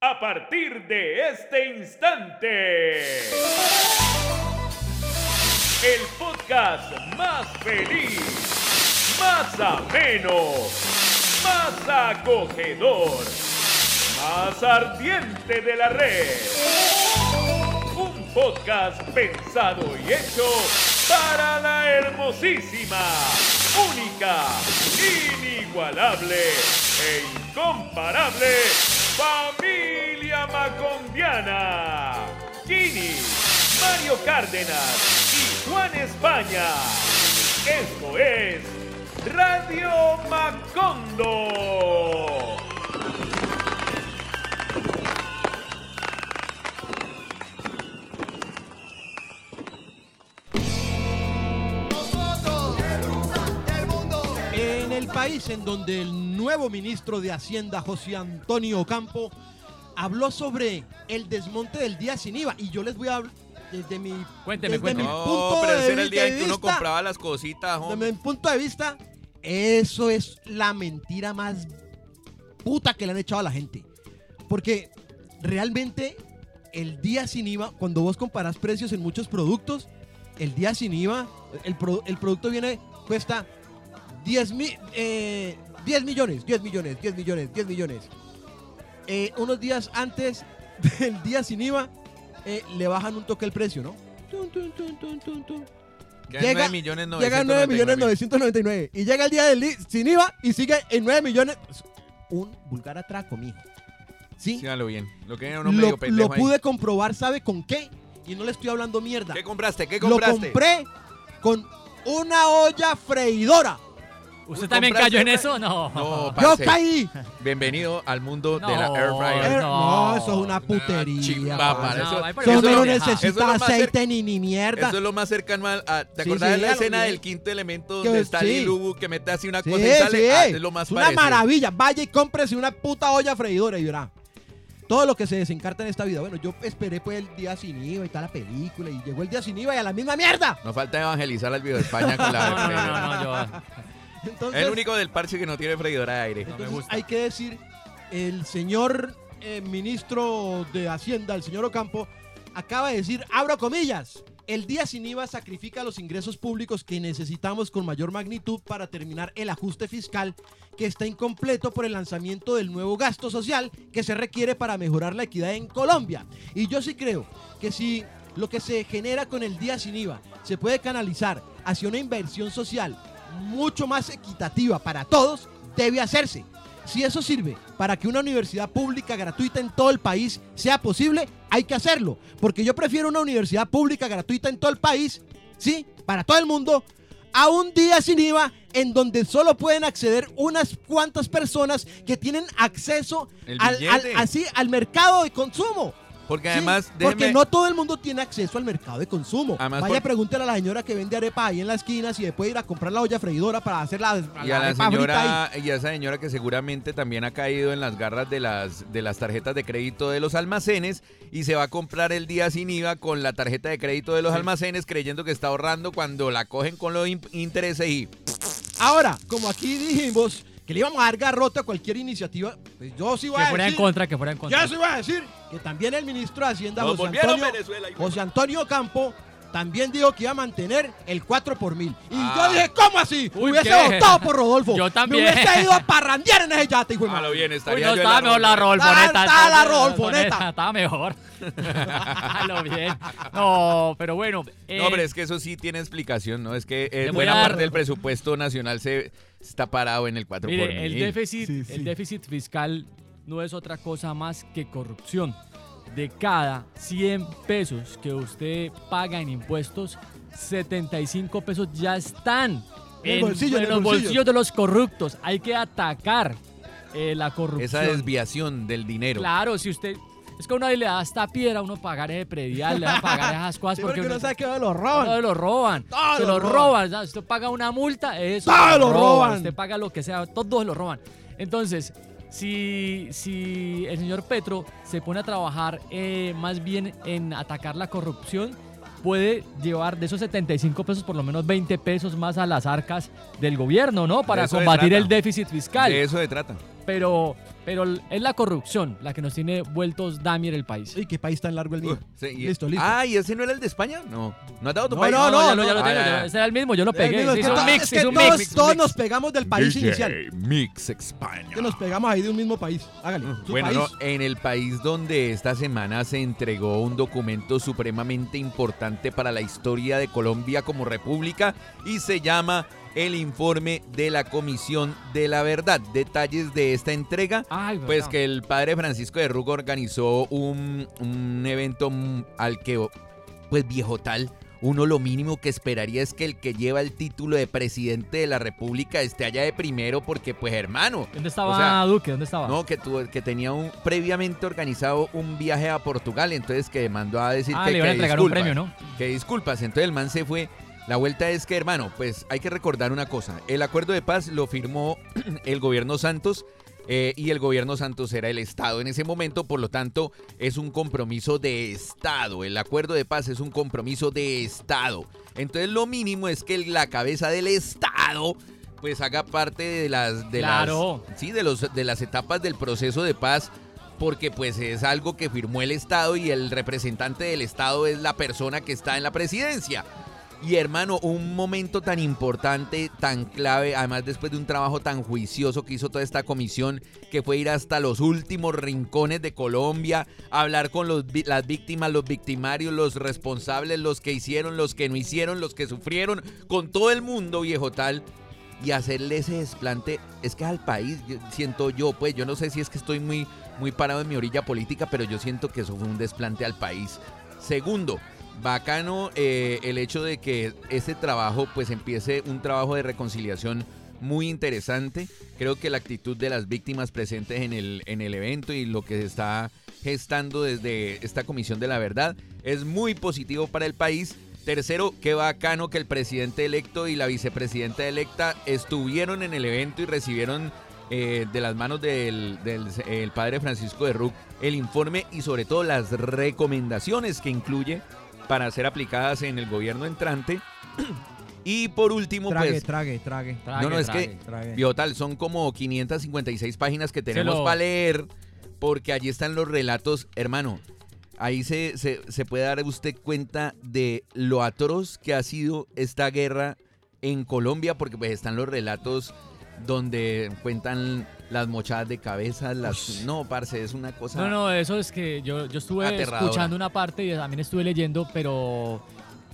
A partir de este instante, el podcast más feliz, más ameno, más acogedor, más ardiente de la red. Un podcast pensado y hecho para la hermosísima, única, inigualable e incomparable familia macondiana. Gini, Mario Cárdenas y Juan España. Esto es Radio Macondo. País en donde el nuevo ministro de Hacienda, José Antonio Campo, habló sobre el desmonte del día sin IVA. Y yo les voy a hablar desde mi, Cuénteme, desde cuénteme. mi No, punto pero de, ese era el día en que uno vista- compraba las cositas, desde hombre. mi punto de vista, eso es la mentira más puta que le han echado a la gente. Porque realmente el día sin IVA, cuando vos comparás precios en muchos productos, el día sin IVA, el, pro- el producto viene, cuesta 10, mi- eh, 10 millones, 10 millones, 10 millones, 10 millones. Eh, unos días antes del día sin IVA, eh, le bajan un toque el precio, ¿no? Tun, tun, tun, llega- 9 millones Llega a 9 millones 999. Y llega el día del sin IVA y sigue en 9 millones. Un vulgar atraco, mijo. ¿Sí? Sí, hágalo bien. Lo que era uno lo, medio lo pendejo ahí. pude comprobar, ¿sabe con qué? Y no le estoy hablando mierda. ¿Qué compraste? ¿Qué Lo compraste? compré con una olla freidora. ¿Usted también ¿compraste cayó en eso? No. No, Yo caí. Bienvenido al mundo de la No, air fryer. No. no, eso es una putería. chimba, parce. No, eso- no es lo- necesita eso es lo más aceite ni, ni mierda. Eso es lo más cercano al- a... ¿Te Sí, acordás sí, de la a lo escena bien. del quinto elemento Que donde está sí. Lil Lubu que mete así una Sí, cosa y sale? sí. Ah, es lo más Es una parecido. maravilla. Vaya y cómprese una puta olla freidora y verá. Todo lo que se desencarta en esta vida. Bueno, yo esperé pues el día sin IVA y toda la película y llegó el día sin IVA y a la misma mierda. No falta evangelizar al video de España con la No, no, no, no, yo- Entonces, El único del parche que no tiene freidora de aire. No me entonces gusta. hay que decir, el señor eh, ministro de Hacienda, el señor Ocampo, acaba de decir, abro comillas, el día sin IVA sacrifica los ingresos públicos que necesitamos con mayor magnitud para terminar el ajuste fiscal que está incompleto por el lanzamiento del nuevo gasto social que se requiere para mejorar la equidad en Colombia. Y yo sí creo que si lo que se genera con el día sin IVA se puede canalizar hacia una inversión social mucho más equitativa para todos, debe hacerse. Si eso sirve para que una universidad pública gratuita en todo el país sea posible, hay que hacerlo. Porque yo prefiero una universidad pública gratuita en todo el país, ¿sí? Para todo el mundo, a un día sin IVA en donde solo pueden acceder unas cuantas personas que tienen acceso al, al- así, al mercado de consumo. Porque Sí, además, porque no todo el mundo tiene acceso al mercado de consumo. Además, Vaya, por- pregúntele a la señora que vende arepa ahí en la esquina si puede ir a comprar la olla freidora para hacer la, Y a la señora, y a esa señora que seguramente también ha caído en las garras de las, de las tarjetas de crédito de los almacenes y se va a comprar el día sin IVA con la tarjeta de crédito de los almacenes creyendo que está ahorrando cuando la cogen con los in- intereses y Ahora, como aquí dijimos que le íbamos a dar garrote a cualquier iniciativa, pues yo sí voy Que a fuera en decir, contra, que fuera en contra. yo sí voy a decir que también el ministro de Hacienda, José Antonio. José Antonio Campo, también dijo que iba a mantener el 4 por mil. Y Ah. yo dije, ¿cómo así? Uy, hubiese ¿qué? votado por Rodolfo. Yo también. Me hubiese ido a parrandear en ese yate, hijo de A lo madre. bien, Uy, estaría no yo estaba mejor la Rodolfo. Rolfoneta. Estaba la. Estaba mejor. A lo bien. No, pero bueno. eh, No, pero es que eso sí tiene explicación, ¿no? Es que eh, buena dar- parte del presupuesto nacional se está parado en el 4 por Mire, el mil. déficit, Sí, sí. el déficit fiscal no es otra cosa más que corrupción. De cada 100 pesos que usted paga en impuestos, 75 pesos ya están En el bolsillo, en el los bolsillo. bolsillos de los corruptos. Hay que atacar eh, la corrupción. Esa desviación del dinero. Claro, si usted... Es que a uno le da hasta piedra a uno pagar ese predial, le da a pagar esas cosas Sí, porque, porque uno- sabe que lo todo roban. lo roban. Todo se lo roban. roban. Usted paga una multa, eso. Todo lo roban. Usted paga lo que sea, todos lo roban. Entonces, si, si el señor Petro se pone a trabajar eh, más bien en atacar la corrupción, puede llevar de esos 75 pesos por lo menos 20 pesos más a las arcas del gobierno, ¿no? Para combatir el déficit fiscal. De eso se trata. Pero, pero es la corrupción la que nos tiene vueltos Damier el país. Uy, qué país tan largo el mío. Sí, y- Listo, listo. Ah, ¿y ese no era el de España? No. ¿No has dado tu No, país? no, no, ya lo, ya lo Ah, tengo, ya, ese era el mismo, yo lo pegué. es que un to- mix, es se que hizo un todos, mix. todos nos pegamos del país DJ inicial. Mix España. Que nos pegamos ahí de un mismo país. Hágale. su Bueno, país. no, en el país donde esta semana se entregó un documento supremamente importante para la historia de Colombia como república y se llama el informe de la Comisión de la Verdad. Detalles de esta entrega. Ay, Pues que el padre Francisco de Rugo organizó un, un evento al que, pues viejo tal, uno lo mínimo que esperaría es que el que lleva el título de presidente de la república esté allá de primero porque, pues hermano, ¿Dónde estaba o sea, Duque? ¿Dónde estaba? no, que, tuvo, que tenía un previamente organizado un viaje a Portugal, entonces que mandó a decir ah, que, le iban a entregar un premio, ¿no? que disculpas. Entonces el man se fue. La vuelta es que, hermano, pues hay que recordar una cosa. El acuerdo de paz lo firmó el gobierno Santos eh, y el gobierno Santos era el Estado en ese momento, por lo tanto es un compromiso de Estado. El acuerdo de paz es un compromiso de Estado. Entonces lo mínimo es que la cabeza del Estado pues haga parte de las de Claro. las sí de los de las etapas del proceso de paz porque pues es algo que firmó el Estado y el representante del Estado es la persona que está en la presidencia. Y hermano, un momento tan importante, tan clave, además después de un trabajo tan juicioso que hizo toda esta comisión, que fue ir hasta los últimos rincones de Colombia, hablar con las víctimas, los victimarios, los responsables, los que hicieron, los que no hicieron, los que sufrieron, con todo el mundo, viejo tal, y hacerle ese desplante, es que al país, siento yo, pues yo no sé si es que estoy muy, muy parado en mi orilla política, pero yo siento que eso fue un desplante al país. Segundo, bacano eh, el hecho de que ese trabajo pues empiece un trabajo de reconciliación muy interesante. Creo que la actitud de las víctimas presentes en el, en el evento y lo que se está gestando desde esta Comisión de la Verdad es muy positivo para el país. Tercero, qué bacano que el presidente electo y la vicepresidenta electa estuvieron en el evento y recibieron eh, de las manos del, del- el padre Francisco de Ruc el informe y sobre todo las recomendaciones que incluye para ser aplicadas en el gobierno entrante. y por último, Trague, pues, trague, trague. Trague, no, no, es que trague. Biotal, son como 556 páginas que tenemos lo- para leer, porque allí están los relatos, hermano. Ahí se, se, se puede dar usted cuenta de lo atroz que ha sido esta guerra en Colombia, porque pues están los relatos donde cuentan las mochadas de cabeza, las... No, parce, es una cosa... No, no, eso es que yo, yo estuve Aterradora. escuchando una parte y también estuve leyendo, pero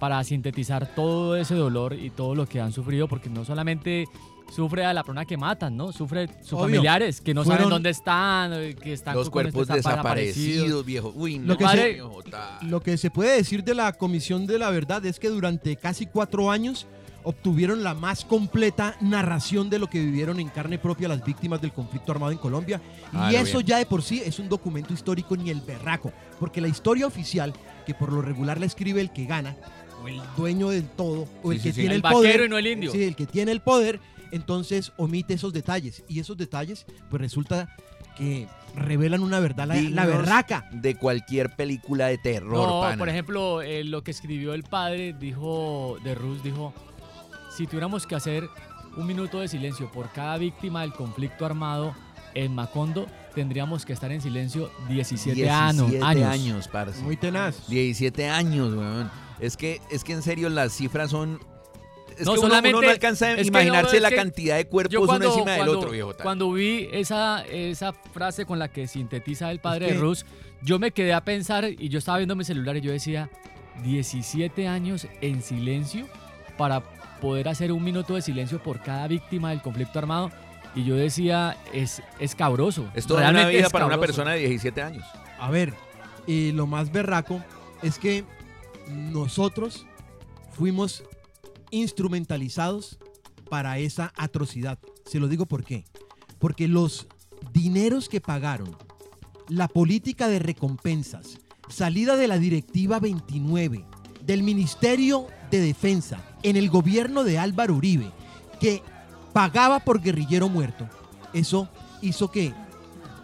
para sintetizar todo ese dolor y todo lo que han sufrido, porque no solamente sufre a la persona que matan, ¿no? Sufre sus Obvio. familiares que no saben dónde están, eh, que están los con- con cuerpos desaparecidos, viejo. Uy, no, Lo que se- viejo, ta- Lo que se puede decir de la Comisión de la Verdad es que durante casi cuatro años obtuvieron la más completa narración de lo que vivieron en carne propia las víctimas del conflicto armado en Colombia. Y Ah, lo eso bien. ya de por sí es un documento histórico ni el berraco, porque la historia oficial, que por lo regular la escribe el que gana, o el dueño del todo, o el Sí, sí, que sí. tiene El el, vaquero poder, y no el indio. Sí, el que tiene el poder, entonces omite esos detalles. Y esos detalles, pues resulta que revelan una verdad, la, berraca. De cualquier película de terror, No, pana. por ejemplo, eh, lo que escribió el padre dijo de Rus dijo, si tuviéramos que hacer un minuto de silencio por cada víctima del conflicto armado en Macondo, tendríamos que estar en silencio 17, años. 17 años. parce. Muy tenaz. 17 años, weón. Es que, es que en serio las cifras son... Es No, que uno- uno, solamente- no alcanza a imaginarse no, la que cantidad de cuerpos Yo uno cuando, encima del cuando- otro, viejo. tal. cuando vi esa, esa frase con la que sintetiza el padre Es que- de Rus, yo me quedé a pensar y yo estaba viendo mi celular y yo decía, 17 años en silencio para poder hacer un minuto de silencio por cada víctima del conflicto armado. Y yo decía, es escabroso. Es toda una realmente vida para una persona de 17 años. A ver, y lo más berraco es que nosotros fuimos instrumentalizados para esa atrocidad. Se lo digo por qué. Porque los dineros que pagaron, la política de recompensas, salida de la Directiva 29, del Ministerio de Defensa, en el gobierno de Álvaro Uribe, que pagaba por guerrillero muerto, eso hizo que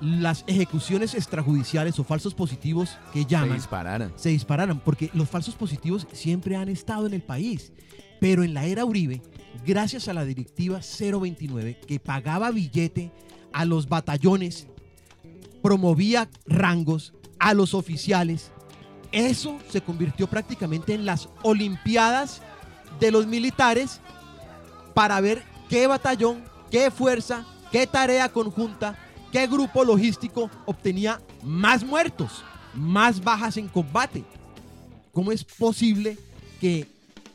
las ejecuciones extrajudiciales o falsos positivos que Se llaman dispararan. se dispararan, porque los falsos positivos siempre han estado en el país. Pero en la era Uribe, gracias a la directiva 029, que pagaba billete a los batallones, promovía rangos a los oficiales. Eso se convirtió prácticamente en las Olimpiadas de los militares para ver qué batallón, qué fuerza, qué tarea conjunta, qué grupo logístico obtenía más muertos, más bajas en combate. ¿Cómo es posible que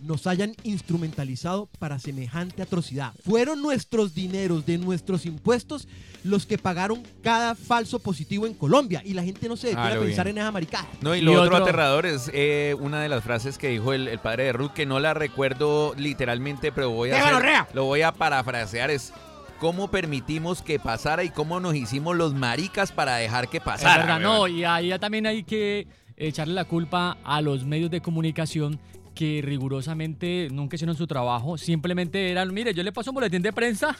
nos hayan instrumentalizado para semejante atrocidad? Fueron nuestros dineros de nuestros impuestos los que pagaron cada falso positivo en Colombia y la gente no se detiene Ah, a lo pensar bien. en esa maricada. No, y Y lo otro, otro- aterrador es eh, una de las frases que dijo el, el padre de Ruth, que no la recuerdo literalmente, pero voy a ¡Qué hacer- lo voy a parafrasear, es cómo permitimos que pasara y cómo nos hicimos los maricas para dejar que Es pasara. verdad, weón. no, y ahí ya también hay que echarle la culpa a los medios de comunicación que rigurosamente nunca hicieron su trabajo, simplemente eran, mire, yo le paso un boletín de prensa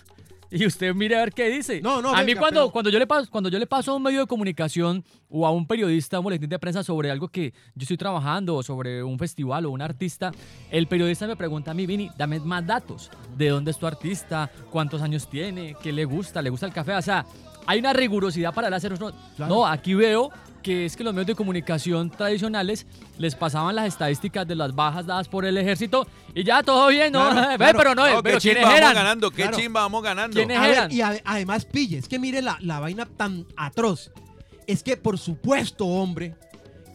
y usted mire a ver qué dice. No, no, a mí venga, cuando, pero- cuando, yo le paso, cuando yo le paso a un medio de comunicación o a un periodista un boletín de prensa sobre algo que yo estoy trabajando o sobre un festival o un artista, el periodista me pregunta a mí, Vini, dame más datos. ¿De dónde es tu artista? ¿Cuántos años tiene? ¿Qué le gusta? ¿Le gusta el café? O sea, hay una rigurosidad para el hacer. No, Claro. no, aquí veo que es que los medios de comunicación tradicionales les pasaban las estadísticas de las bajas dadas por el ejército y ya todo bien, ¿no? Claro, Ve, claro. pero no, No, pero qué chimba ¿quiénes vamos eran? ganando, qué Claro. chimba vamos ganando. ¿Quiénes A ver, eran? y ade- además, pille, es que mire la, la vaina tan atroz. Es que, por supuesto, hombre,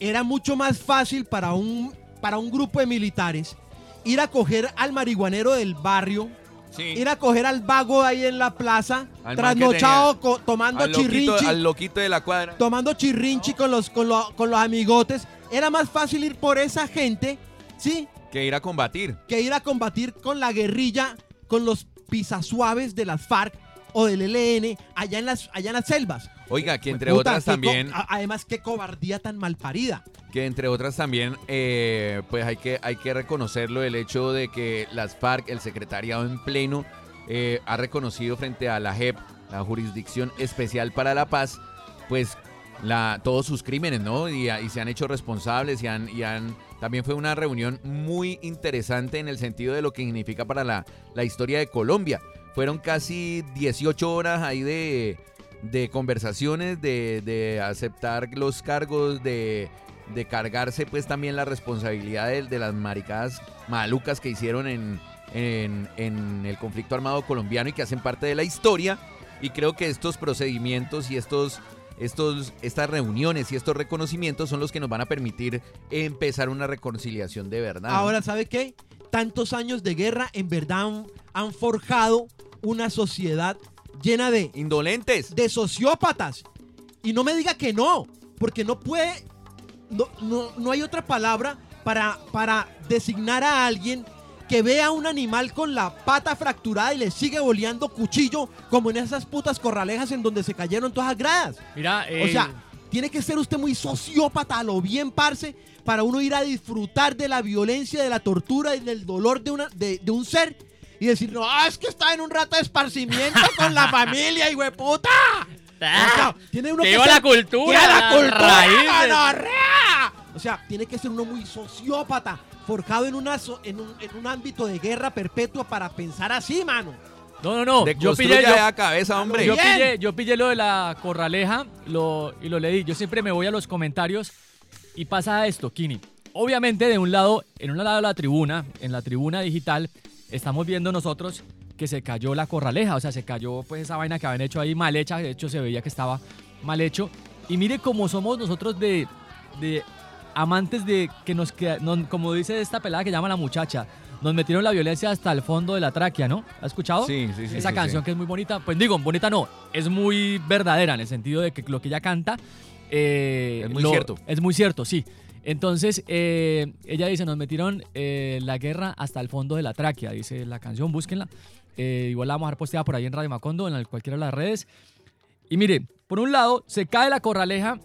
era mucho más fácil para un, para un grupo de militares ir a coger al marihuanero del barrio, Sí. ir a coger al vago ahí en la plaza, Al trasnochado, co- tomando al, loquito, chirrinchi, al loquito de la cuadra. tomando chirrinchi con, los, con, lo- con los amigotes. Era más fácil ir por esa gente, ¿sí? Que ir a combatir. que ir a combatir con la guerrilla, con los pisasuaves de las FARC o del ELN allá en las, allá en las selvas. Oiga, que entre Puta, otras también, además, qué cobardía tan mal parida. que entre otras también, eh, pues hay que, hay que reconocerlo el hecho de que las FARC, el secretariado en pleno, eh, ha reconocido frente a la JEP, la Jurisdicción Especial para la Paz, pues la, todos sus crímenes, ¿no? Y, y se han hecho responsables y han, y han... También fue una reunión muy interesante en el sentido de lo que significa para la, la historia de Colombia. Fueron casi 18 horas ahí de, de conversaciones, de, de aceptar los cargos, de, de cargarse pues también la responsabilidad de, las maricadas malucas que hicieron en, en, el conflicto armado colombiano y que hacen parte de la historia. Y creo que estos procedimientos y estos, estos, estas reuniones y estos reconocimientos son los que nos van a permitir empezar una reconciliación de verdad. Ahora, ¿sabe qué? Tantos años de guerra en verdad han forjado una sociedad llena de, Indolentes. de sociópatas. Y no me diga que no, porque no puede, no, no, no hay otra palabra para, para designar a alguien que vea a un animal con la pata fracturada y le sigue boleando cuchillo como en esas putas corralejas en donde se cayeron todas las gradas. Mira, O eh, sea, tiene que ser usted muy sociópata a lo bien, parce, para uno ir a disfrutar de la violencia, de la tortura y del dolor de, una, de, de un ser y decir, no, es que está en un rato de esparcimiento con la familia, y puta. O sea, tiene uno que ser- la cultura, ¡Que la las cultura, gonorrea! O sea, tiene que ser uno muy sociópata, forjado en, una, so- en, un, en un ámbito de guerra perpetua para pensar así, mano. no, no, no. De Yo pillé, yo, la cabeza, hombre. yo pillé, yo pillé lo de la corraleja lo, y lo leí. Yo siempre me voy a los comentarios y pasa esto, Kini. Obviamente, de un lado, en un lado de la tribuna, en la tribuna digital, estamos viendo nosotros que se cayó la corraleja. O sea, se cayó pues esa vaina que habían hecho ahí mal hecha. De hecho, se veía que estaba mal hecho. Y mire cómo somos nosotros de, de amantes de que nos queda, no- como dice esta pelada que llama la muchacha, nos metieron la violencia hasta el fondo de la tráquea, ¿no? ¿Has escuchado? Sí, sí, sí. Esa sí, canción sí. que es muy bonita, pues digo, bonita no, es muy verdadera en el sentido de que lo que ella canta eh, Es muy cierto. Es muy cierto, sí. Entonces, eh, ella dice, nos metieron eh, la guerra hasta el fondo de la tráquea, dice la canción, búsquenla. Eh, igual la vamos a dejar posteada por ahí en Radio Macondo, en cualquiera de las redes. Y mire, por un lado, se cae la corraleja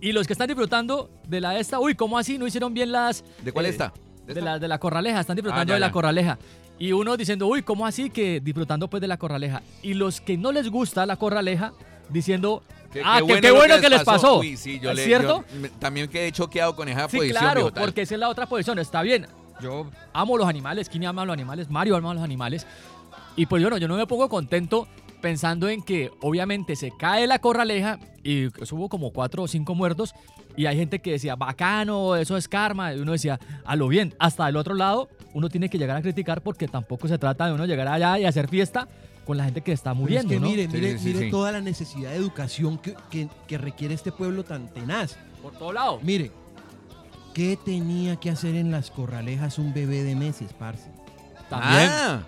y los que están disfrutando de la esta, uy, ¿cómo así? ¿No hicieron bien las... ¿De cuál está? de esta? la, de la corraleja, están disfrutando Ah, ya, de la corraleja. Y uno diciendo, uy, ¿cómo así que disfrutando pues de la corraleja? Y los que no les gusta la corraleja diciendo, Qué- ah, qué que- qué bueno que les pasó. Uy, sí, yo ¿Es le, cierto? yo me- también quedé choqueado con esa sí, posición. claro, porque esa es la otra posición, está bien. Yo amo los animales, Kini ama los animales, Mario ama los animales. Y pues bueno, yo no me pongo contento pensando en que obviamente se cae la corraleja y hubo como cuatro o cinco muertos y hay gente que decía, bacano, eso es karma, y uno decía, a lo bien, hasta del otro lado uno tiene que llegar a criticar porque tampoco se trata de uno llegar allá y hacer fiesta con la gente que está Pero muriendo, es que ¿no? mire, Sí, mire, sí, sí, mire sí. toda la necesidad de educación que, que- que requiere este pueblo tan tenaz. Por todo lado. Mire, ¿qué tenía que hacer en las corralejas un bebé de meses, parce? También. Ah,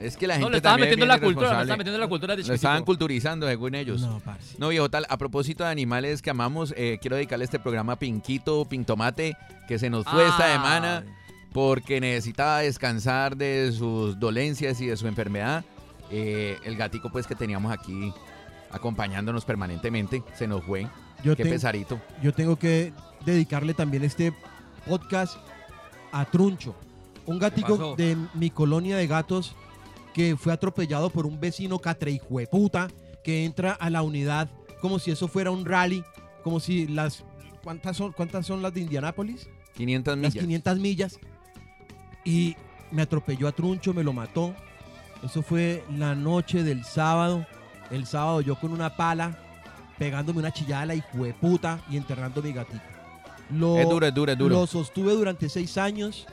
es que la gente no, le estaban metiendo la cultura, le estaban metiendo la cultura de Lo estaban culturizando según ellos. No, parce. No, viejo, tal, a propósito de animales que amamos, eh, quiero dedicarle este programa a Pinquito, Pintomate, que se nos fue esta semana porque necesitaba descansar de sus dolencias y de su enfermedad. Eh, el gatico, pues, que teníamos aquí acompañándonos permanentemente, se nos fue. Yo, Qué ten- pesarito. yo tengo que dedicarle también este podcast a Truncho, un gatico de mi colonia de gatos que fue atropellado por un vecino catreijueputa que entra a la unidad como si eso fuera un rally, como si las... ¿Cuántas son, cuántas son las de Indianápolis? 500 las millas. 500 millas y me atropelló a Truncho, me lo mató. Eso fue la noche del sábado. El sábado yo con una pala pegándome una chillada a la puta y enterrando mi gatito. Lo, Es duro, es duro, es duro. lo sostuve durante seis años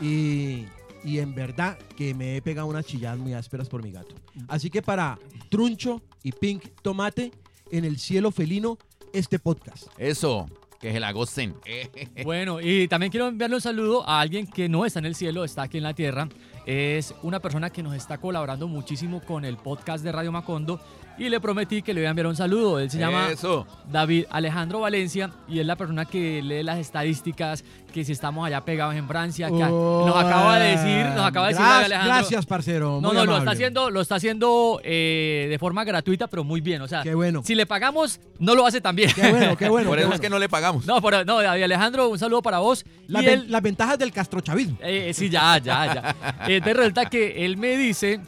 y, y en verdad que me he pegado unas chilladas muy ásperas por mi gato. Así que para Truncho y Pink Tomate, en el cielo felino, este podcast. Eso, que se la gocen. Bueno, y también quiero enviarle un saludo a alguien que no está en el cielo, está aquí en la tierra. Es una persona que nos está colaborando muchísimo con el podcast de Radio Macondo y le prometí que le voy a enviar un saludo. Él se llama Eso. David Alejandro Valencia y es la persona que lee las estadísticas, que si estamos allá pegados en Francia, que nos acaba de decir, nos acaba de decir Gra- David Alejandro. Gracias, parcero. No, muy no, lo amable. está haciendo, lo está haciendo eh, de forma gratuita, pero muy bien. O sea, Qué bueno. si le pagamos, no lo hace tan bien. Qué bueno, qué bueno. Por eso bueno. es que no le pagamos. No, por- no, David Alejandro, un saludo para vos. Las, y ven- él- las ventajas del castrochavismo. eh, eh, sí, ya, ya, ya. Eh, Entonces resulta que él me dice,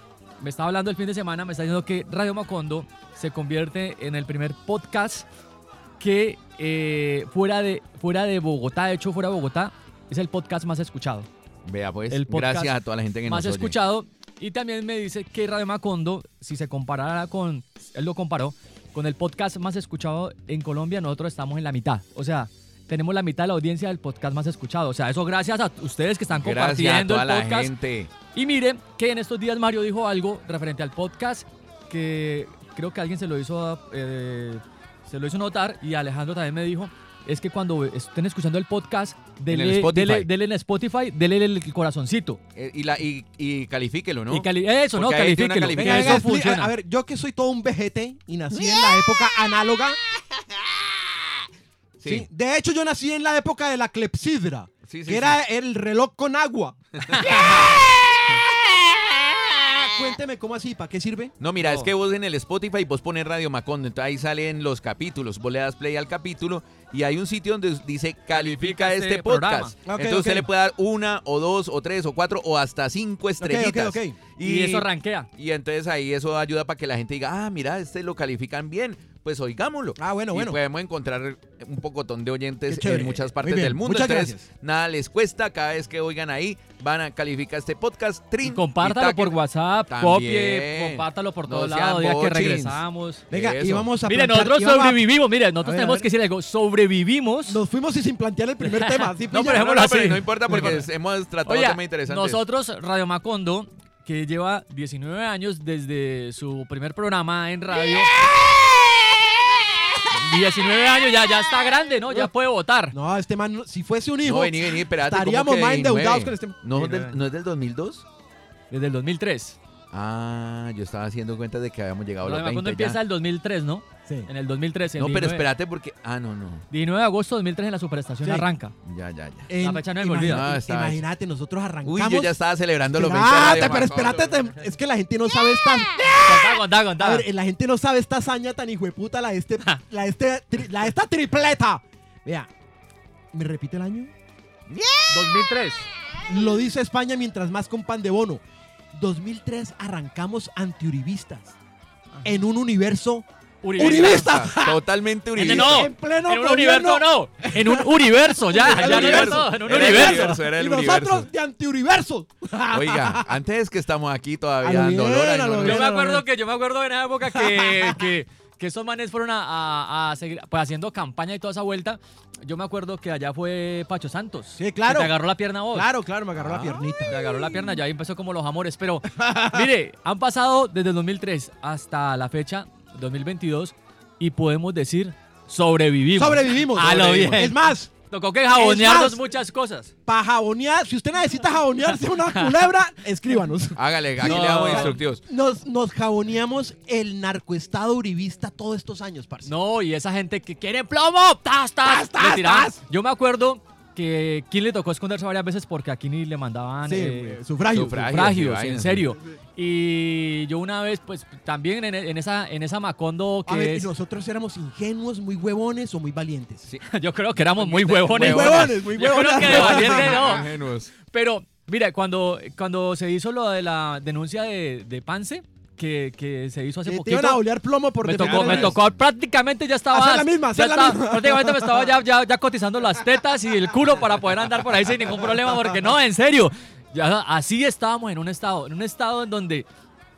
me estaba hablando el fin de semana, me está diciendo que Radio Macondo se convierte en el primer podcast que eh, fuera, de, fuera de Bogotá, de hecho fuera de Bogotá, es el podcast más escuchado. Vea, pues, El podcast gracias a toda la gente que más nos oye. escuchado. Y también me dice que Radio Macondo, si se comparara con, él lo comparó, con el podcast más escuchado en Colombia, nosotros estamos en la mitad. O sea, tenemos la mitad de la audiencia del podcast más escuchado. O sea, eso gracias a ustedes que están Gracias a compartiendo toda el la podcast. gente. Y miren que en estos días Mario dijo algo referente al podcast que creo que alguien se lo hizo, eh, se lo hizo notar y Alejandro también me dijo. Es que cuando estén escuchando el podcast, el dele, Spotify. dele- dele en Spotify, dele el corazoncito. Eh, y, la, y, y califíquelo, ¿no? Y cali- eso, ¿no? Porque Califíquelo. Venga, Eso venga, expli- funciona. a, a ver, yo que soy todo un vejete y nací en la época análoga. Sí. ¿sí? De hecho, yo nací en la época de la clepsidra, Sí, sí, que sí. era el reloj con agua. Cuénteme cómo así, ¿para qué sirve? No, mira, No. es que vos en el Spotify vos pones Radio Macondo, entonces ahí salen los capítulos, vos le das play al capítulo y hay un sitio donde dice califica Califica este, este podcast. entonces ok. usted le puede dar una o dos o tres o cuatro o hasta cinco estrellitas. ok. Y, eso rankea. Y entonces ahí eso ayuda para que la gente diga, ah, mira, este lo califican bien, pues oigámoslo. Ah, bueno, y bueno. podemos encontrar un pocotón de oyentes en muchas partes bien, del mundo. muchas entonces, gracias. nada les cuesta, cada vez que oigan ahí, van a calificar este podcast. Trin, Y compártalo y por. WhatsApp, También. copie, compártalo por No todos lados, diga que regresamos. Venga, Eso. y vamos a Mire, plantear- nosotros vamos a- sobrevivimos, mire, nosotros A ver, tenemos ver. que decir algo, sobrevivimos. Nos fuimos y sin plantear el primer tema. ¿sí, No, pilla? pero No, dejémoslo no, pero así. no importa porque No hemos tratado Oiga, temas interesantes. nosotros, Radio Macondo, que lleva 19 años desde su primer programa en radio. 19 años, ya, ya está grande, ¿no? Ya puede votar. No, este man, no- si fuese un hijo, No, vení, vení, espérate. ¿cómo estaríamos más 19? endeudados con este. ¿No, Sí, del- no. ¿No es del 2002? Desde el 2003. Ah, yo estaba haciendo cuenta de que habíamos llegado a los Radio 20 Macondo ya. empieza el 2003, ¿no? Sí. En el 2013. el No, pero 19 espérate porque... Ah, no, no. 19 de agosto de 2003 en la superestación Sí. arranca. Ya, ya, ya. En- La fecha no me olvida. imagínate, Ah, está bien. imagínate, nosotros arrancamos. Uy, yo ya estaba celebrando los 20 Espérate, Radio pero espérate, te- es que la gente no sabe esta. Contá, contá, contá. A ver, la gente no sabe esta hazaña tan hijueputa, la de este, la de este, tri- la de esta tripleta. Vea, ¿me repite el año? 2003. Lo dice España mientras más con pan de bono. 2003 arrancamos antiuribistas en un universo Uribista. Totalmente En, uribista. no, En pleno en un gobierno. universo no, en un universo, ya, ya universo. en un Era el universo. universo, era el y universo. nosotros de antiuniversos. Oiga, antes que estamos aquí todavía dando universo. Yo me acuerdo que yo me acuerdo en esa época que, que, que esos manes fueron a, a- a seguir pues, haciendo campaña y toda esa vuelta. Yo me acuerdo que allá fue Pacho Santos. Sí, claro. Que te agarró la pierna vos. Claro, claro, me agarró la piernita. Te agarró la pierna, ya ahí empezó como los amores. Pero, mire, han pasado desde el 2003 hasta la fecha, 2022, y podemos decir, sobrevivimos. Sobrevivimos. A lo bien. Es más, Tocó que jabonearnos más, muchas cosas. para jabonear, si usted necesita jabonearse una culebra, escríbanos. Hágale, aquí No. le damos instructivos. Nos, nos jaboneamos el narcoestado uribista todos estos años, parce. No, y esa gente que quiere plomo, tas, tas, Tas, tas, tas. Yo me acuerdo que King le tocó esconderse varias veces porque aquí ni le mandaban Sí, eh, sufragio. sufragio. sí, en serio. Y yo una vez, pues también en, en esa, en esa Macondo A que ver, es, ¿y nosotros éramos ingenuos, muy huevones o muy valientes? Sí. yo creo que éramos muy huevones. Muy huevones, muy Yo huevones. creo que de valiente no. Ingenuos. Pero, mira, cuando, cuando se hizo lo de la denuncia de, de Pance, que, que se hizo hace Eh, te poquito. iban a olear plomo por me tocó, me el- tocó, prácticamente ya estaba. Hacer la misma, ya hacer la estaba- misma. Prácticamente me estaba ya, ya, ya cotizando las tetas y el culo para poder andar por ahí sin ningún problema, porque no, en serio. Ya, así estábamos en un estado, en un estado en donde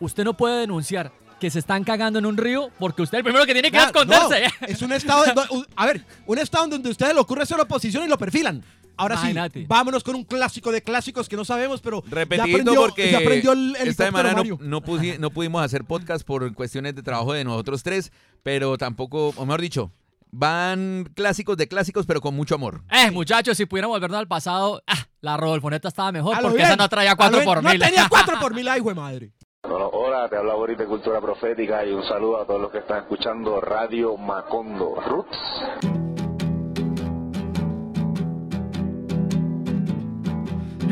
usted no puede denunciar que se están cagando en un río porque usted es el primero que tiene que Claro, esconderse. no, es un estado, de- a ver, un estado donde a ustedes le ocurre hacer oposición y lo perfilan. Ahora Imagínate. sí, vámonos con un clásico de clásicos que no sabemos, pero ya Repetido aprendió, porque ya aprendió el esta helicóptero semana no, Mario. no, pusi- no pudimos hacer podcast por cuestiones de trabajo de nosotros tres, pero tampoco, o mejor dicho, van clásicos de clásicos, pero con mucho amor. Eh, muchachos, si pudiéramos volvernos al pasado, ah, la Rodolfoneta estaba mejor porque bien, esa no traía a lo 4 bien. por no mil. tenía 4 por mil, ay, güey madre. Bueno, hola, te habla Boris de Cultura Profética y un saludo a todos los que están escuchando Radio Macondo Roots.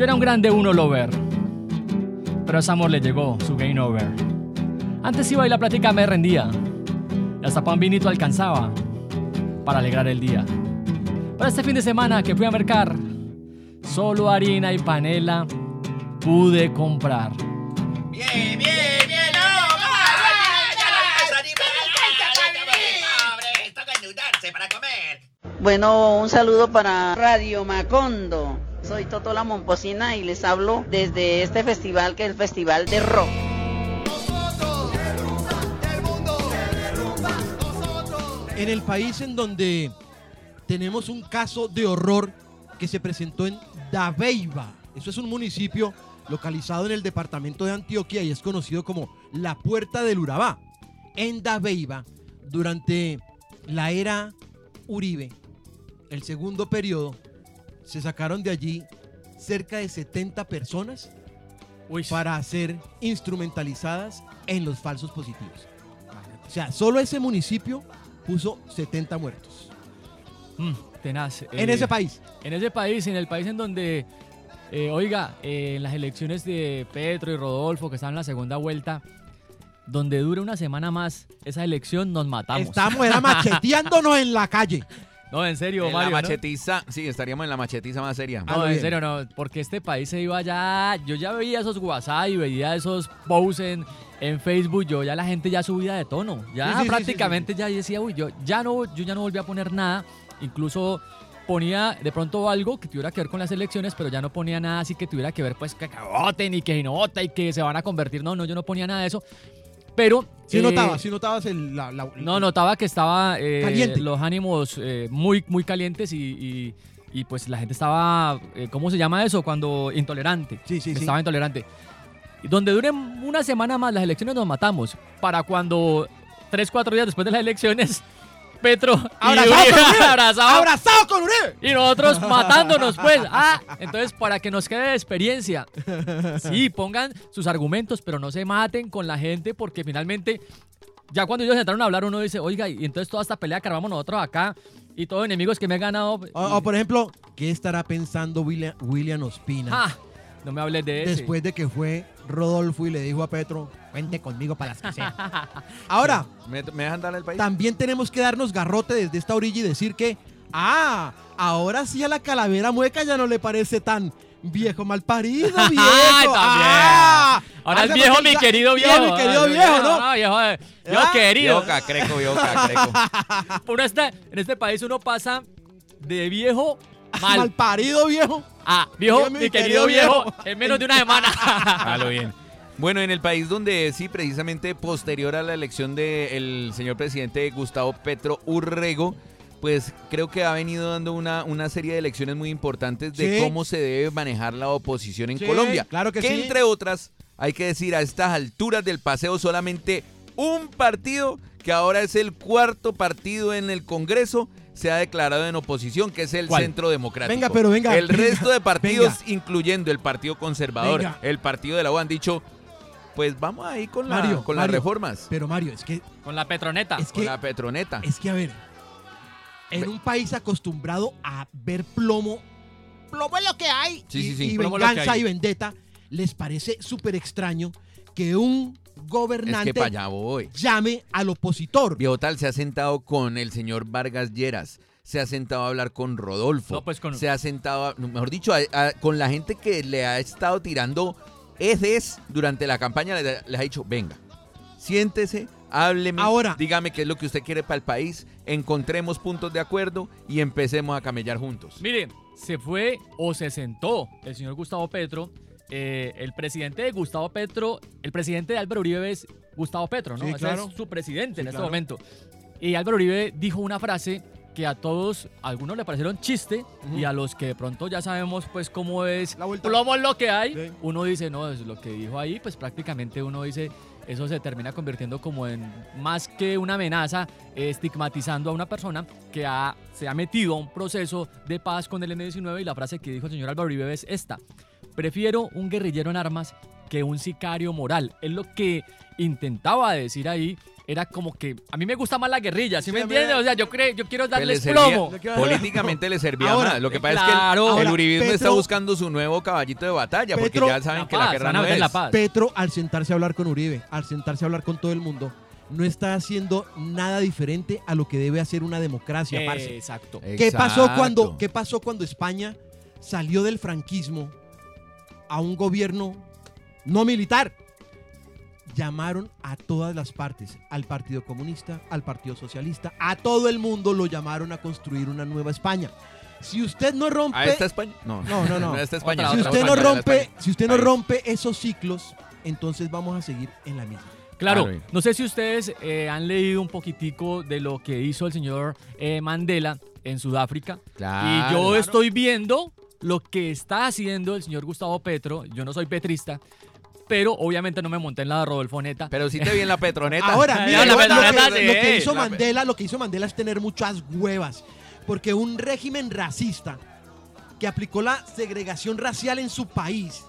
Yo era un grande uno lover, pero a ese amor le llegó su game over. Antes iba y la plática me rendía, y hasta pan vinito alcanzaba para alegrar el día. Pero este fin de semana que fui a mercar, solo harina y panela pude comprar. Bueno, un saludo para Radio Macondo. Soy Toto La Momposina y les hablo desde este festival que es el Festival de Rock. En el país en donde tenemos un caso de horror que se presentó en Dabeiba. Eso es un municipio localizado en el departamento de Antioquia y es conocido como la Puerta del Urabá. En Dabeiba, durante la era Uribe, el segundo periodo, se sacaron de allí cerca de 70 personas Uy, para ser instrumentalizadas en los falsos positivos. O sea, solo ese municipio puso 70 muertos. mm, tenaz. En eh, ese país. En ese país, en el país en donde, eh, oiga, eh, en las elecciones de Petro y Rodolfo, que están en la segunda vuelta, donde dure una semana más esa elección, nos matamos. Estamos era macheteándonos en la calle. No, en serio, En la Mario. ¿no? machetiza, sí, estaríamos en la machetiza más seria. Ah, No, lo en serio, no, porque este país se iba ya. Yo ya veía esos WhatsApp y veía esos posts en, en Facebook. Yo ya la gente ya subía de tono. Ya Sí, sí, sí, prácticamente ya decía, uy, yo ya no, yo ya no volví a poner nada. Incluso ponía de pronto algo que tuviera que ver con las elecciones, pero ya no ponía nada así que tuviera que ver, pues, que, voten y que no vota y que se van a convertir. No, no, yo no ponía nada de eso. Pero. Sí eh, notabas, sí notabas el, la, la- no, notaba que estaba eh, los ánimos eh, muy, muy calientes y, y- y, pues la gente estaba, eh, ¿cómo se llama eso? Cuando intolerante. Sí, sí, sí. Estaba intolerante. Donde duren una semana más las elecciones nos matamos. Para cuando tres, cuatro días después de las elecciones, Petro y Abrazado Uribe con Uribe. abrazado, ¡Abrazado con Uribe! y nosotros matándonos, pues. Ah, entonces para que nos quede de experiencia. Sí, pongan sus argumentos, pero no se maten con la gente porque finalmente, ya cuando ellos entraron a hablar, uno dice, oiga, y entonces toda esta pelea que armamos nosotros acá y todos enemigos que me he ganado. O, o, por ejemplo, ¿qué estará pensando William, William Ospina ah, no me hables de eso. después de que fue Rodolfo y le dijo a Petro, cuente conmigo para las que sean? Ahora, ¿Me, me dejan darle el país? también tenemos que darnos garrote desde esta orilla y decir que, ah, ahora sí a la calavera mueca ya no le parece tan Viejo mal parido, viejo. Ay, también. Ah, Ahora es viejo, mi querido ya, viejo. mi querido viejo, ¿no? viejo, eh, viejo Ah, querido. Viejo cacreco, viejo cacreco. Uno está- en este país uno pasa de viejo mal, Mal parido, viejo. a viejo, mi querido viejo, en menos de una semana. A lo bien. Bueno, en el país donde sí, precisamente posterior a la elección del señor presidente Gustavo Petro Urrego, pues creo que ha venido dando una, una serie de elecciones muy importantes de Sí. cómo se debe manejar la oposición en Sí, Colombia. claro que sí. entre otras, hay que decir, a estas alturas del paseo solamente un partido, que ahora es el cuarto partido en el Congreso, se ha declarado en oposición, que es el ¿Cuál? Centro Democrático. Venga, pero venga, El venga, resto de partidos, venga. incluyendo el Partido Conservador, Venga. el Partido de la U, han dicho, pues vamos ahí con, la- Mario, con las reformas, Pero Mario, es que, Con la Petroneta. es con la Petroneta. es que a ver, en un país acostumbrado a ver plomo, plomo es lo que hay, Sí, y, sí, sí, y venganza hay. y vendetta, les parece súper extraño que un Es gobernante que para allá voy. llame al opositor. Viejo Tal se ha sentado con el señor Vargas Lleras, se ha sentado a hablar con Rodolfo, No, pues con- se ha sentado, a- mejor dicho, a- a- con la gente que le ha estado tirando heces durante la campaña, le- les, ha dicho, venga, siéntese, hábleme, Ahora- dígame qué es lo que usted quiere para el país, encontremos puntos de acuerdo y empecemos a camellar juntos. Mire, se fue o se sentó el señor Gustavo Petro. Eh, el presidente de Gustavo Petro, el presidente de Álvaro Uribe es Gustavo Petro, ¿no? Sí, claro. es su presidente en este claro. momento. Y Álvaro Uribe dijo una frase que a todos, a algunos le parecieron chiste y a los que de pronto ya sabemos pues cómo es La plomo es lo que hay, Sí. uno dice, no, es lo que dijo ahí, pues prácticamente uno dice, eso se termina convirtiendo como en más que una amenaza, estigmatizando a una persona que ha, se ha metido a un proceso de paz con el M-19 y la frase que dijo el señor Álvaro Uribe es esta, prefiero un guerrillero en armas que un sicario moral. Es lo que intentaba decir ahí. Era como que a mí me gusta más la guerrilla, ¿sí, Sí, me entiendes? O sea, yo creo, yo quiero le darles servía- plomo. políticamente le servía Ahora, más. Lo que pasa claro. es que el, el Ahora, uribismo está buscando su nuevo caballito de batalla, porque ya saben La que la guerra no es. la paz. Petro, al sentarse a hablar con Uribe, al sentarse a hablar con todo el mundo, no está haciendo nada diferente a lo que debe hacer una democracia, parce. Exacto. ¿Qué pasó, cuando, ¿Qué pasó cuando España salió del franquismo a un gobierno no militar? Llamaron a todas las partes, al Partido Comunista, al Partido Socialista, a todo el mundo lo llamaron a construir una nueva España. Si usted no rompe, ¿A esta España? No, No, no, no. a esta España. Otra, si otra, usted no rompe, si usted no rompe esos ciclos, entonces vamos a seguir en la misma. Claro, Claro. no sé si ustedes eh, han leído un poquitico de lo que hizo el señor eh, Mandela en Sudáfrica. Claro. y yo estoy viendo lo que está haciendo el señor Gustavo Petro. Yo no soy petrista, pero obviamente no me monté en la de Rodolfo Neta. Pero sí te vi en la Petroneta. Ahora, mira, la lo Petroneta, que, sí. lo que hizo La- Mandela, lo que hizo Mandela es tener muchas huevas, porque un régimen racista que aplicó la segregación racial en su país,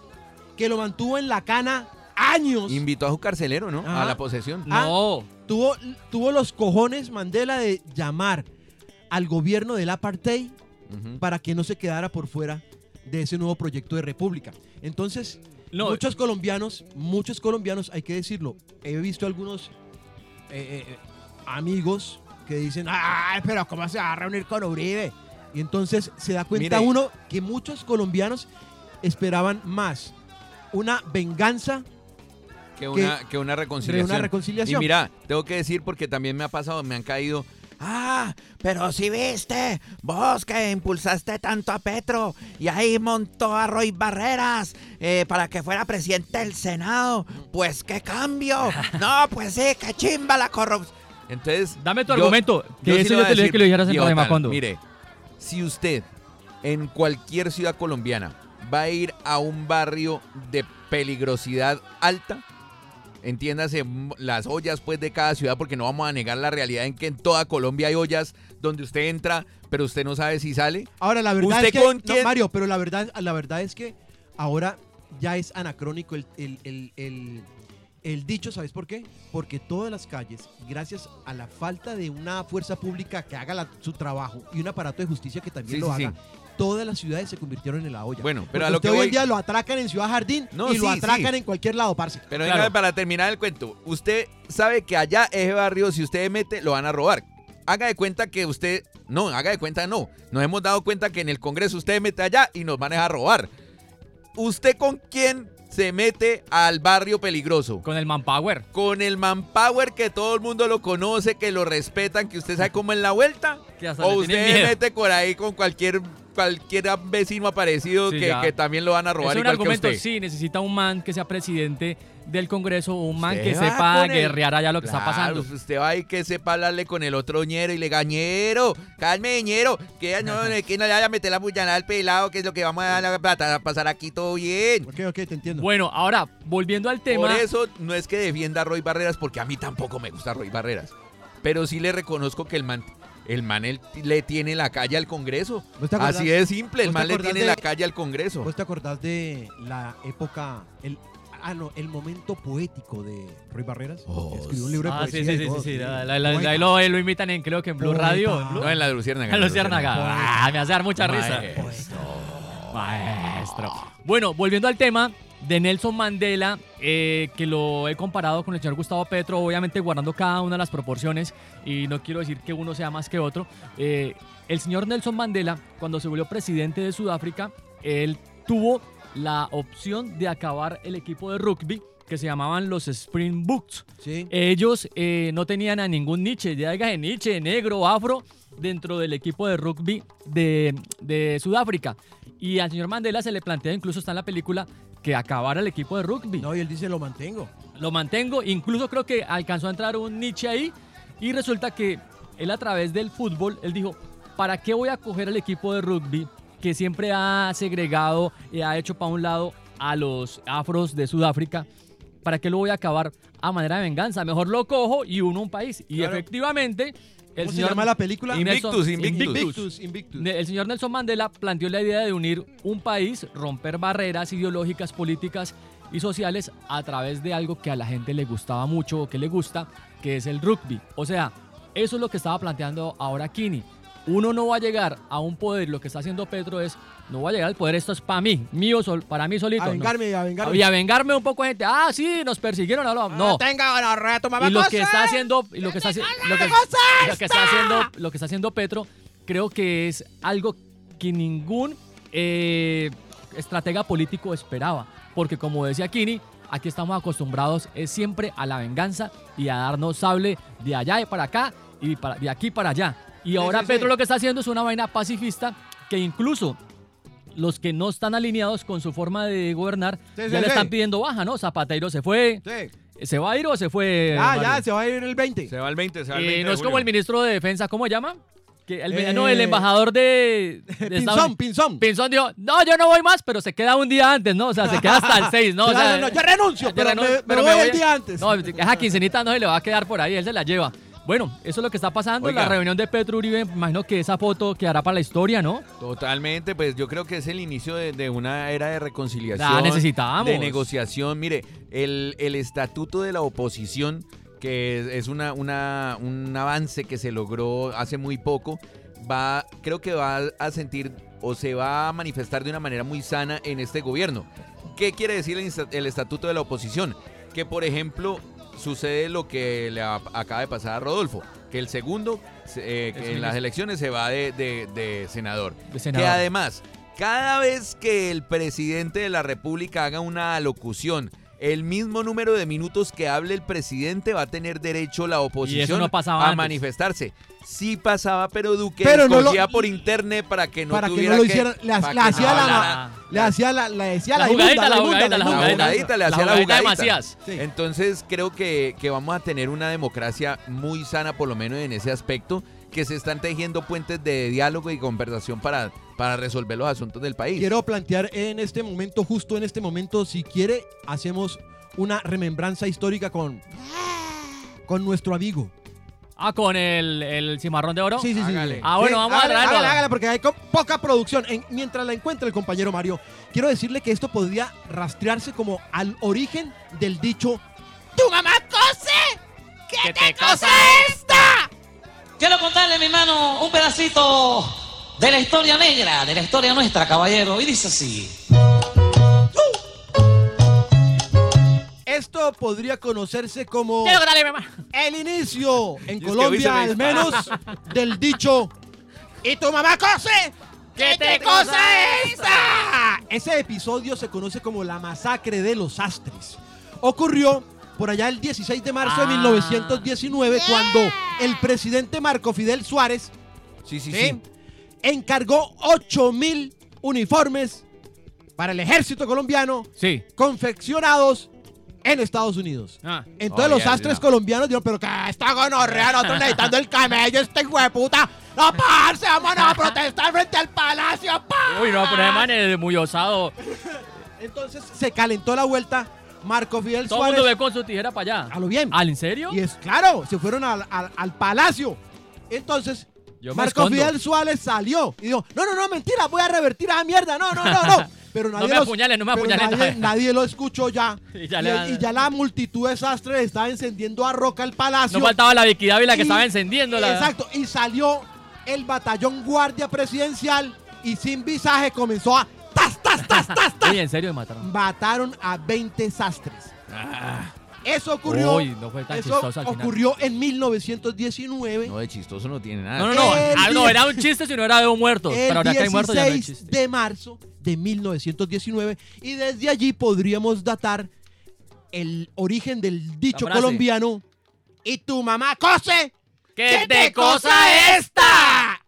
que lo mantuvo en la cana años, Invitó a su carcelero, ¿no? Ajá. A la posesión. Ah, no, tuvo, tuvo los cojones Mandela de llamar al gobierno del apartheid Para que no se quedara por fuera de ese nuevo proyecto de república. Entonces, no. muchos colombianos, muchos colombianos, hay que decirlo, he visto algunos eh, eh, amigos que dicen, ay, pero ¿cómo se va a reunir con Uribe? Y entonces se da cuenta Mire. uno que muchos colombianos esperaban más una venganza que una, que una reconciliación. una reconciliación. Y mira, tengo que decir porque también me ha pasado, me han caído. Ah, pero si viste, vos que impulsaste tanto a Petro y ahí montó a Roy Barreras eh, para que fuera presidente del Senado. Pues qué cambio. No, pues sí, qué chimba la corrupción. Entonces, Dame tu yo- argumento. yo Que sí le yo te lo dije que lo dijeras en Tal, Macondo. Mire, si usted en cualquier ciudad colombiana va a ir a un barrio de peligrosidad alta, entiéndase las ollas pues de cada ciudad, porque no vamos a negar la realidad en que en toda Colombia hay ollas donde usted entra, pero usted no sabe si sale. Ahora, la verdad ¿Usted es que, con no, quién? Mario, pero la verdad, la verdad es que ahora ya es anacrónico el, el- el- el- dicho, ¿sabes por qué? Porque todas las calles, gracias a la falta de una fuerza pública que haga la- su trabajo y un aparato de justicia que también Sí, lo sí, haga, todas las ciudades se convirtieron en la olla. Bueno, pero Porque a lo usted que hoy voy- en día lo atracan en Ciudad Jardín No, y lo sí, atracan sí. en cualquier lado, parce. Pero Claro. venga, para terminar el cuento, usted sabe que allá ese barrio, si usted mete, lo van a robar. Haga de cuenta que usted, no, haga de cuenta no. Nos hemos dado cuenta que en el Congreso usted mete allá y nos van a dejar robar. ¿usted con quién se mete al barrio peligroso? Con el manpower. Con el manpower que todo el mundo lo conoce, que lo respetan, que usted sabe cómo es la vuelta. Que hasta O le usted tienen miedo. mete por ahí con cualquier cualquier vecino aparecido Sí, que, que también lo van a robar es un igual que argumento, usted. sí, necesita un man que sea presidente del Congreso, un man Usted que sepa guerrear allá lo que está pasando. Usted va y que sepa hablarle con el otro ñero y le gañero, calme ñero, que no, que no le vaya a meter la puñalada al pelado, que es lo que vamos a, dar a pasar aquí todo bien. Ok, ok, te entiendo. Bueno, ahora, volviendo al tema. Por eso no es que defienda a Roy Barreras, porque a mí tampoco me gusta Roy Barreras. Pero sí le reconozco que el man, el man le tiene la calle al Congreso. ¿Vos te acordás- Así de simple, el man le tiene de- la calle al Congreso. ¿Vos te acordás de la época, el, ah, no, el momento poético de Roy Barreras? Oh, Escribió un libro de Ah, sí, poesía sí, sí, sí, todo, sí, sí. la- la- la- Poeta. ahí lo, lo imitan en, creo que en Blue Poeta. Radio. en Blue- No, en la Luciérnaga. En Luciérnaga. Ah, me hace dar mucha risa. Maestro. Maestro. Bueno, volviendo al tema de Nelson Mandela, eh, que lo he comparado con el señor Gustavo Petro, obviamente guardando cada una de las proporciones, y no quiero decir que uno sea más que otro. eh, el señor Nelson Mandela, cuando se volvió presidente de Sudáfrica, él tuvo la opción de acabar el equipo de rugby que se llamaban los Springboks. Sí. Ellos eh, no tenían a ningún Nietzsche, ya diga Nietzsche, negro, afro, dentro del equipo de rugby de, de Sudáfrica. Y al señor Mandela se le plantea, incluso está en la película, que acabara el equipo de rugby. No, y él dice, lo mantengo. Lo mantengo, incluso creo que alcanzó a entrar un Nietzsche ahí. Y resulta que él a través del fútbol, él dijo, ¿para qué voy a coger el equipo de rugby que siempre ha segregado y ha hecho para un lado a los afros de Sudáfrica? ¿Para qué lo voy a acabar a manera de venganza? Mejor lo cojo y uno un país. Y Claro. efectivamente, el ¿Cómo se señor llama la película? Invictus, Invictus. Invictus, Invictus. El señor Nelson Mandela planteó la idea de unir un país, romper barreras ideológicas, políticas y sociales a través de algo que a la gente le gustaba mucho o que le gusta, que es el rugby. O sea, eso es lo que estaba planteando ahora Kini. Uno no va a llegar a un poder, lo que está haciendo Petro es, no va a llegar al poder, esto es para mí, mío, sol, para mí solito. A no. vengarme, a vengarme. Y a vengarme un poco de gente. Ah, sí, nos persiguieron. No, no. no. tenga tu Y lo que está haciendo, y lo que está, haci- lo que, lo que está haciendo, lo que está haciendo Petro, creo que es algo que ningún eh, estratega político esperaba, porque como decía Kini, aquí estamos acostumbrados es siempre a la venganza y a darnos sable de allá y para acá y para, de aquí para allá. Y ahora sí, Petro sí. lo que está haciendo es una vaina pacifista que incluso los que no están alineados con su forma de gobernar Sí, ya sí, le sí. están pidiendo baja, ¿no? Zapateiro se fue, Sí. ¿se va a ir o se fue? Mario? ya, se va a ir el 20. Se va el 20, se va el Eh, 20 no de es como el ministro de Defensa, ¿cómo se llama? Que el, Eh, no, el embajador de, de Estados Pinzón, Pinzón. Pinzón dijo, no, yo no voy más, pero se queda un día antes, ¿no? O sea, se queda hasta el 6, ¿no? O No, sea, no, no, yo renuncio, yo pero renun- me, me pero voy me el voy- día antes. No, esa quincenita no se le va a quedar por ahí, él se la lleva. Bueno, eso es lo que está pasando. Oiga. La reunión de Petro Uribe, imagino que esa foto quedará para la historia, ¿no? Totalmente, pues yo creo que es el inicio de, de una era de reconciliación. La necesitábamos. De negociación. Mire, el, el estatuto de la oposición, que es, una, una, un avance que se logró hace muy poco, va, creo que va a sentir o se va a manifestar de una manera muy sana en este gobierno. ¿Qué quiere decir el, el estatuto de la oposición? Que, por ejemplo, sucede lo que le a- acaba de pasar a Rodolfo, que el segundo, se- eh, que en las elecciones se va de, de- de senador. De senador. Que además, cada vez que el presidente de la República haga una alocución, el mismo número de minutos que hable el presidente va a tener derecho la oposición no a antes. manifestarse. Sí pasaba, pero Duque Pero no lo- por internet para que no para que tuviera no lo que- hicieran, le, ha- para le que hacía no la, hablara. Le hacía la, le decía la, La jugadita, la jugadita, la jugadita, le hacía la jugadita de jugadita. Macías. Sí. Entonces creo que, que vamos a tener una democracia muy sana, por lo menos en ese aspecto, que se están tejiendo puentes de diálogo y conversación para, para resolver los asuntos del país. Quiero plantear en este momento, justo en este momento, si quiere, hacemos una remembranza histórica con, con nuestro amigo. Ah, con el, el cimarrón de oro. Sí, sí, sí. Hágale. sí. Ah, bueno, vamos a traerlo. Hágale, hágale, porque hay poca producción. En- mientras la encuentra el compañero Mario, quiero decirle que esto podría rastrearse como al origen del dicho ¡Tu mamá cose! ¿Qué, te cosa esta? Quiero contarle, mi hermano, un pedacito de la historia negra, de la historia nuestra, caballero. Y dice así. Esto podría conocerse como el inicio, en es Colombia al menos, del dicho ¿Y tu mamá cose? ¿Qué te cosa esta? Ese episodio se conoce como la masacre de los Astres. Ocurrió por allá el 16 de marzo de Ah. 1919 cuando el presidente Marco Fidel Suárez Sí, sí, ¿sí? sí. encargó 8 mil uniformes para el ejército colombiano Sí. confeccionados en Estados Unidos. Ah. Entonces Oh, los ya, astres colombianos dijeron, pero que está gonorrea, nosotros necesitando el camello, este hijo de puta. No, parce, vámonos a protestar frente al palacio, pa. Uy, no, pero man es muy osado. Entonces se calentó la vuelta. Marco Fidel Todo el Suárez. mundo ve con su tijera para allá. A lo bien. ¿Al en serio? Y es claro, se fueron al, al- al palacio. Entonces, Yo Marco escondo. Fidel Suárez salió y dijo, no, no, no, mentira, voy a revertir a mierda, no, no, no, no. Pero No nadie, me los- apuñalen, no me pero apuñalen. Nadie, nadie lo escuchó ya. Y ya ya, le- y ya la multitud de sastres estaba encendiendo a roca el palacio. No faltaba la Vicky Dávila que estaba encendiendo la. Exacto, y salió el batallón guardia presidencial y sin visaje comenzó a tas, tas, tas, tas, tas. En serio mataron. Mataron a 20 sastres. Eso ocurrió. Uy, no fue tan eso chistoso al final. ocurrió en 1919. No, de chistoso no tiene nada. No, no, no. El Ah, no, era un chiste si no era de un muerto. el Pero ahora que hay muertos ya no hay 16 chiste. de marzo de 1919 y desde allí podríamos datar el origen del dicho colombiano y tu mamá cose ¿Qué te cosa esta?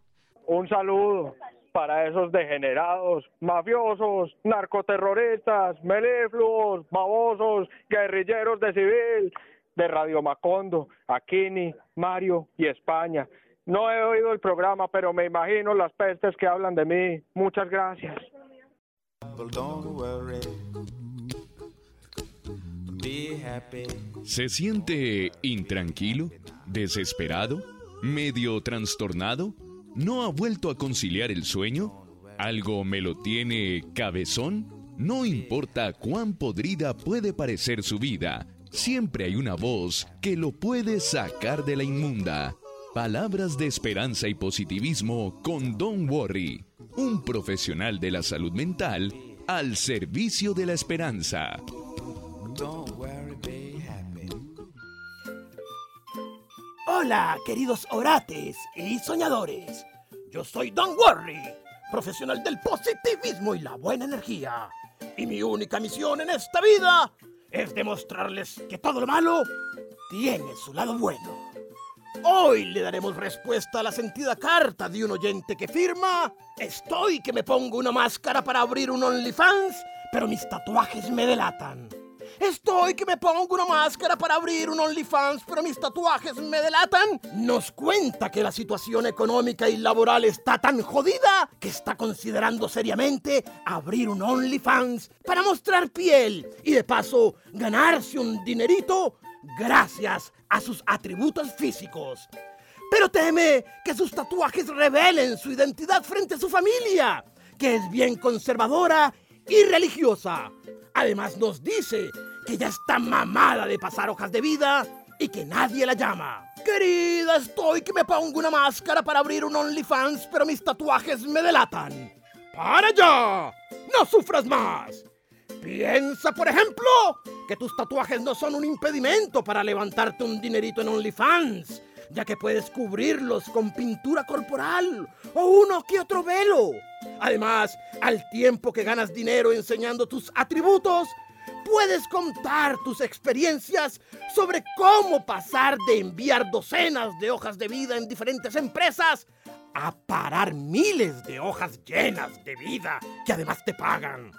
Un saludo para esos degenerados, mafiosos, narcoterroristas, melifluos, babosos, guerrilleros de civil, de Radio Macondo, Aquini, Mario y España. No he oído el programa, pero me imagino las pestes que hablan de mí. Muchas gracias. ¿Se siente intranquilo? ¿Desesperado? ¿Medio trastornado? ¿No ha vuelto a conciliar el sueño? ¿Algo me lo tiene cabezón? No importa cuán podrida puede parecer su vida, siempre hay una voz que lo puede sacar de la inmunda. Palabras de esperanza y positivismo con Don Worry, un profesional de la salud mental al servicio de la esperanza. Hola, queridos orates y soñadores. Yo soy Don Worry, profesional del positivismo y la buena energía. Y mi única misión en esta vida es demostrarles que todo lo malo tiene su lado bueno. Hoy le daremos respuesta a la sentida carta de un oyente que firma: Estoy que me pongo una máscara para abrir un OnlyFans, pero mis tatuajes me delatan. Estoy que me pongo una máscara para abrir un OnlyFans, pero mis tatuajes me delatan. Nos cuenta que la situación económica y laboral está tan jodida que está considerando seriamente abrir un OnlyFans para mostrar piel y de paso ganarse un dinerito gracias a sus atributos físicos. Pero teme que sus tatuajes revelen su identidad frente a su familia, que es bien conservadora y religiosa. Además nos dice que ya está mamada de pasar hojas de vida y que nadie la llama. Querida, estoy que me pongo una máscara para abrir un OnlyFans, pero mis tatuajes me delatan. ¡Para ya! ¡No sufras más! Piensa, por ejemplo, que tus tatuajes no son un impedimento para levantarte un dinerito en OnlyFans, ya que puedes cubrirlos con pintura corporal o uno que otro velo. Además, al tiempo que ganas dinero enseñando tus atributos, puedes contar tus experiencias sobre cómo pasar de enviar docenas de hojas de vida en diferentes empresas a parar miles de hojas llenas de vida que además te pagan.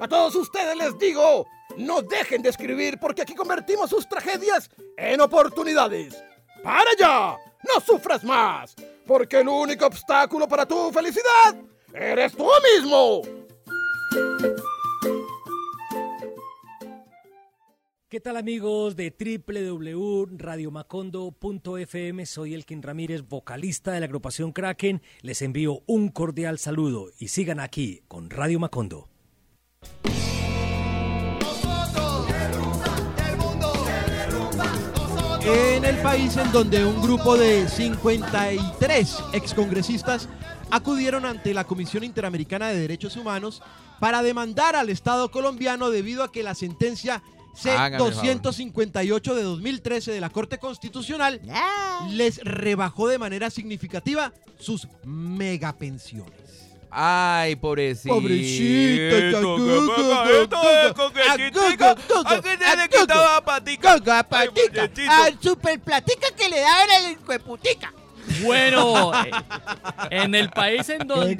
A todos ustedes les digo, no dejen de escribir porque aquí convertimos sus tragedias en oportunidades. ¡Para ya! ¡No sufras más! Porque el único obstáculo para tu felicidad eres tú mismo. ¿Qué tal amigos de www.radiomacondo.fm? Soy Elkin Ramírez, vocalista de la agrupación Kraken. Les envío un cordial saludo y sigan aquí con Radio Macondo. En el país en donde un grupo de 53 excongresistas acudieron ante la Comisión Interamericana de Derechos Humanos para demandar al Estado colombiano debido a que la sentencia Hágame el favor. C-258 de 2013 de la Corte Constitucional les rebajó de manera significativa sus megapensiones. Ay, pobrecito. Pobrecito, ¿A la a al super platica que le daban al hijueputica. Bueno, eh, en el país en donde...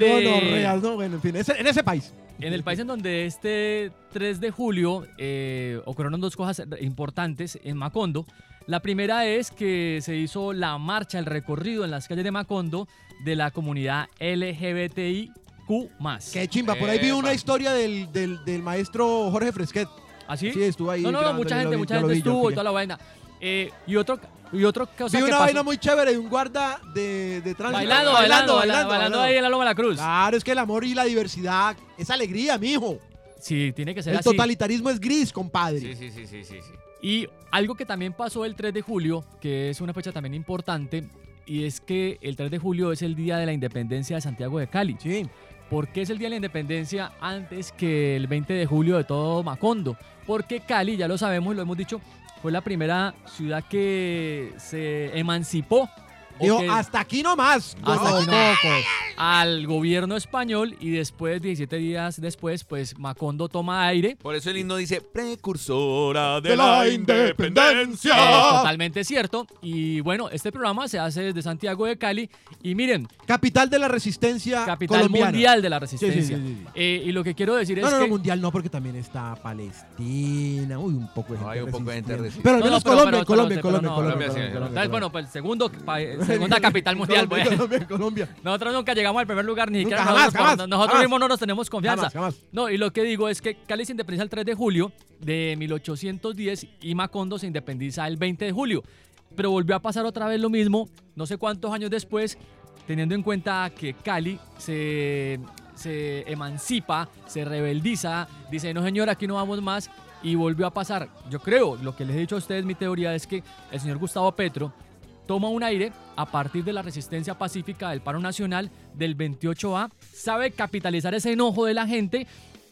no, bueno, en fin, ese- en ese país. En el país en donde este 3 de julio eh, ocurrieron dos cosas importantes en Macondo. La primera es que se hizo la marcha, el recorrido en las calles de Macondo de la comunidad LGBTIQ+. Qué chimba, por ahí vi una historia del, del, del maestro Jorge Fresquet. ¿Ah, sí? Sí, estuvo ahí. No, no, no, mucha gente, vi, mucha gente vi, estuvo y toda la vaina. Eh, y otro, y otro cosa Vi que una pasó- vaina muy chévere de un guarda de, de tránsito. Bailando, bailando, bailando, bailando ahí en la Loma de la Cruz. Claro, es que el amor y la diversidad es alegría, mijo. Sí, tiene que ser El así. totalitarismo es gris, compadre. Sí, sí, sí, sí, sí. sí. Y algo que también pasó el 3 de julio, que es una fecha también importante, y es que el 3 de julio es el día de la independencia de Santiago de Cali. Sí. ¿Por qué es el día de la independencia antes que el 20 de julio de todo Macondo? Porque Cali, ya lo sabemos y lo hemos dicho, fue la primera ciudad que se emancipó. Dijo, hasta aquí nomás. hasta aquí no. nomás, al gobierno español y después, 17 días después, pues Macondo toma aire. Por eso el himno dice precursora de, De la, la independencia. Totalmente cierto. Y bueno, este programa se hace desde Santiago de Cali. Y miren, Capital de la resistencia capital colombiana. mundial de la resistencia. sí, sí, sí. Eh, y lo que quiero decir No, es no, no, que. mundial no, porque también está Palestina. Uy, un poco de gente. Hay un poco de gente. Pero al No, menos no, Colombia, pero- Colombia, pero- Colombia, no, Colombia, bueno, pues el segundo, pa- segunda capital mundial. Colombia, pues. Colombia, Colombia. Nosotros nunca llegamos al primer lugar, ni Nunca, siquiera jamás, nosotros, jamás, nosotros jamás. mismos no nos tenemos confianza. Jamás, jamás. No, y lo que digo es que Cali se independiza el 3 de julio de 1810 y Macondo se independiza el 20 de julio. Pero volvió a pasar otra vez lo mismo, no sé cuántos años después, teniendo en cuenta que Cali se, se emancipa, se rebeldiza, dice, no señor, aquí no vamos más, y volvió a pasar. Yo creo, lo que les he dicho a ustedes, mi teoría es que el señor Gustavo Petro toma un aire a partir de la resistencia pacífica del paro nacional del 28A, sabe capitalizar ese enojo de la gente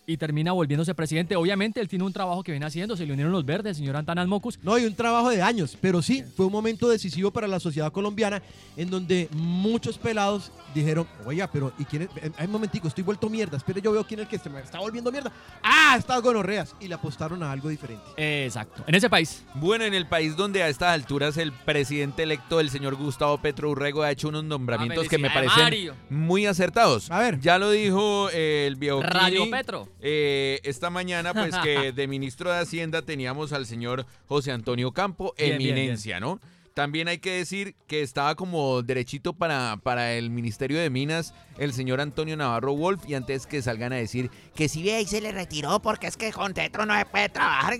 y termina volviéndose presidente. Obviamente él tiene un trabajo que viene haciendo, se le unieron los verdes, el señor Antanas Mocus. No, y un trabajo de años, pero sí, fue un momento decisivo para la sociedad colombiana en donde muchos pelados dijeron, oiga, pero ¿y quién es? Eh, Ay, un momentico, estoy vuelto mierda, espere, yo veo quién es el que se me está volviendo mierda. ¡Ah, está gonorreas! Y le apostaron a algo diferente. Exacto, en ese país. Bueno, en el país donde a estas alturas el presidente electo, el señor Gustavo Petro Urrego, ha hecho unos nombramientos que me parecen Mario. muy acertados. A ver. Ya lo dijo el Bioquini. Radio Petro. Eh, esta mañana, pues que de ministro de Hacienda teníamos al señor José Antonio Campo, Bien, bien, eminencia, ¿no? También hay que decir que estaba como derechito para, para el Ministerio de Minas el señor Antonio Navarro Wolf y antes que salgan a decir que si ve ahí se le retiró porque es que con Tetro no se puede trabajar.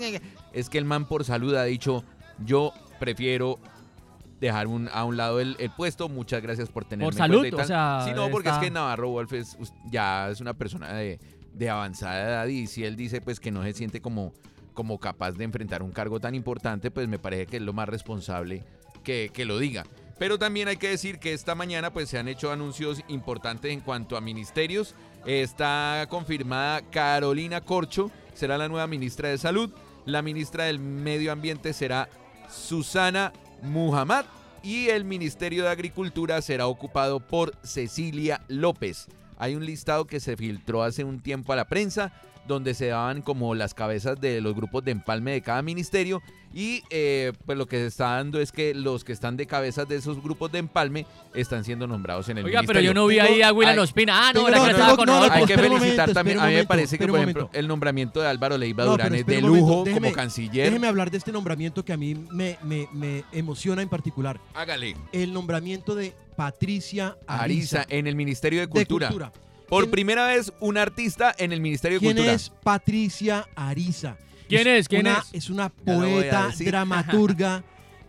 Es que el man por salud ha dicho, yo prefiero dejar un- a un lado el, el puesto, muchas gracias por tenerme Por salud, o tal". sea, Sí, no, porque está- es que Navarro Wolf es, ya es una persona de, de avanzada edad y si él dice pues que no se siente como, como capaz de enfrentar un cargo tan importante, pues me parece que es lo más responsable que, que lo diga. Pero también hay que decir que esta mañana pues se han hecho anuncios importantes en cuanto a ministerios. Está confirmada Carolina Corcho, será la nueva ministra de Salud. La ministra del Medio Ambiente será Susana Muhammad y el Ministerio de Agricultura será ocupado por Cecilia López. Hay un listado que se filtró hace un tiempo a la prensa donde se daban como las cabezas de los grupos de empalme de cada ministerio y eh, pues lo que se está dando es que los que están de cabezas de esos grupos de empalme están siendo nombrados en el Oiga, pero yo no vi ahí a William Ospina. Ah, no, era no, que estaba con no, hay que felicitar también, a mí me parece que por ejemplo el nombramiento de Álvaro Leiva No, Durán es de lujo como canciller. Déjeme hablar de este nombramiento que a mí me, me- me emociona en particular. Hágale. El nombramiento de Patricia Ariza Ariza. en el Ministerio de de Cultura. Por ¿Quién- primera vez un artista en el Ministerio de ¿Quién Cultura. es Patricia Ariza? ¿Quién es? ¿Quién una- es? Es una poeta, dramaturga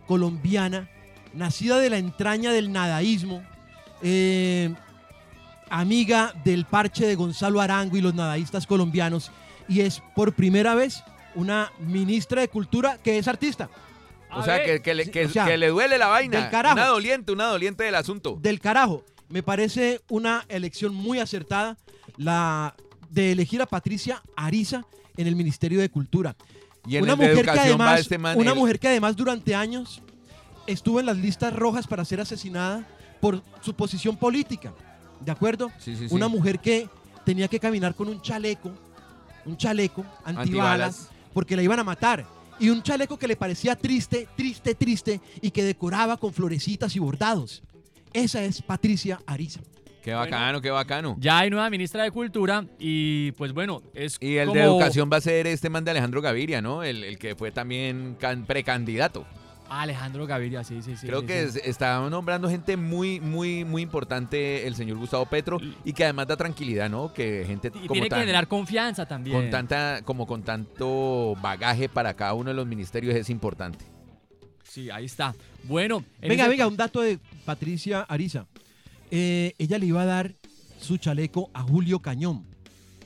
colombiana, nacida de la entraña del nadaísmo, eh, amiga del parche de Gonzalo Arango y los nadaístas colombianos, y es por primera vez una ministra de Cultura que es artista. O sea, que, que le, que- o sea, que le duele la vaina. del carajo. Una doliente, una doliente del asunto. Del carajo. Me parece una elección muy acertada la de elegir a Patricia Ariza en el Ministerio de Cultura. Y en una el de mujer que además, este man. una el- mujer que además durante años estuvo en las listas rojas para ser asesinada por su posición política. ¿De acuerdo? Sí, sí, sí. Una mujer que tenía que caminar con un chaleco, un chaleco antibalas, Antibalas. porque la iban a matar. Y un chaleco que le parecía triste, triste, triste, y que decoraba con florecitas y bordados. Esa es Patricia Ariza. Qué bacano, qué bacano. Ya hay nueva ministra de Cultura y pues bueno, es Y el como... de educación va a ser este man de Alejandro Gaviria, ¿no? El, el que fue también can- precandidato. Alejandro Gaviria, sí, sí, sí. Creo sí, que sí. está nombrando gente muy, muy, muy importante el señor Gustavo Petro y que además da tranquilidad, ¿no? Que gente Y como tiene que generar confianza también. con tanta, como con tanto bagaje para cada uno de los ministerios es importante. Sí, ahí está. Bueno, en Venga, ese- venga, un dato de Patricia Ariza. Eh, ella le iba a dar su chaleco a Julio Cañón,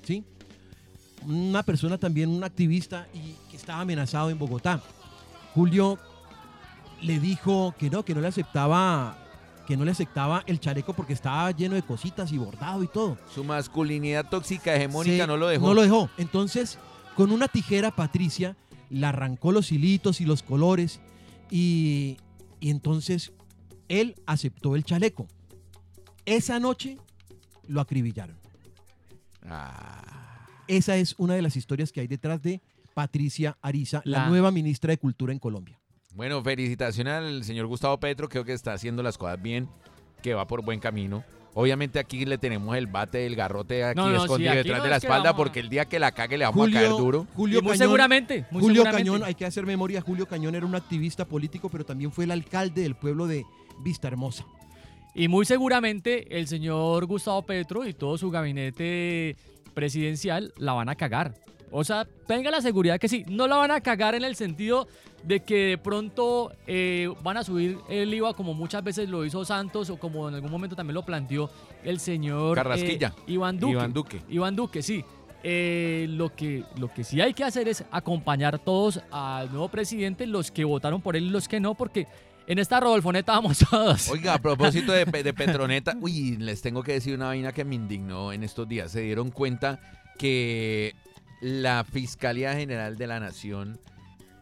¿sí? Una persona también, un activista y que estaba amenazado en Bogotá. Julio le dijo que no, que no le aceptaba, que no le aceptaba el chaleco porque estaba lleno de cositas y bordado y todo. Su masculinidad tóxica hegemónica Sí, no lo dejó. No lo dejó. Entonces, con una tijera, Patricia le arrancó los hilitos y los colores y, y entonces él aceptó el chaleco. Esa noche lo acribillaron. Ah. Esa es una de las historias que hay detrás de Patricia Ariza, la, La- nueva ministra de Cultura en Colombia. Bueno, felicitaciones al señor Gustavo Petro, creo que está haciendo las cosas bien, que va por buen camino. Obviamente aquí le tenemos el bate del garrote aquí No, no, sí, escondido aquí detrás no de la es espalda porque el día que la cague le vamos a caer duro. Julio muy Cañón- seguramente, muy Julio seguramente. Cañón, hay que hacer memoria, Julio Cañón era un activista político, pero también fue el alcalde del pueblo de Vista Hermosa. Y muy seguramente el señor Gustavo Petro y todo su gabinete presidencial la van a cagar. O sea, tenga la seguridad que sí, no la van a cagar en el sentido de que de pronto eh, van a subir el IVA como muchas veces lo hizo Santos o como en algún momento también lo planteó el señor eh, Carrasquilla. Iván Duque. Iván Duque. Iván Duque, sí. Eh, lo, que, lo que sí hay que hacer es acompañar todos al nuevo presidente, los que votaron por él y los que no, porque en esta Rodolfoneta vamos todos. Oiga, a propósito de, de Petroneta, uy, les tengo que decir una vaina que me indignó en estos días. Se dieron cuenta que la Fiscalía General de la Nación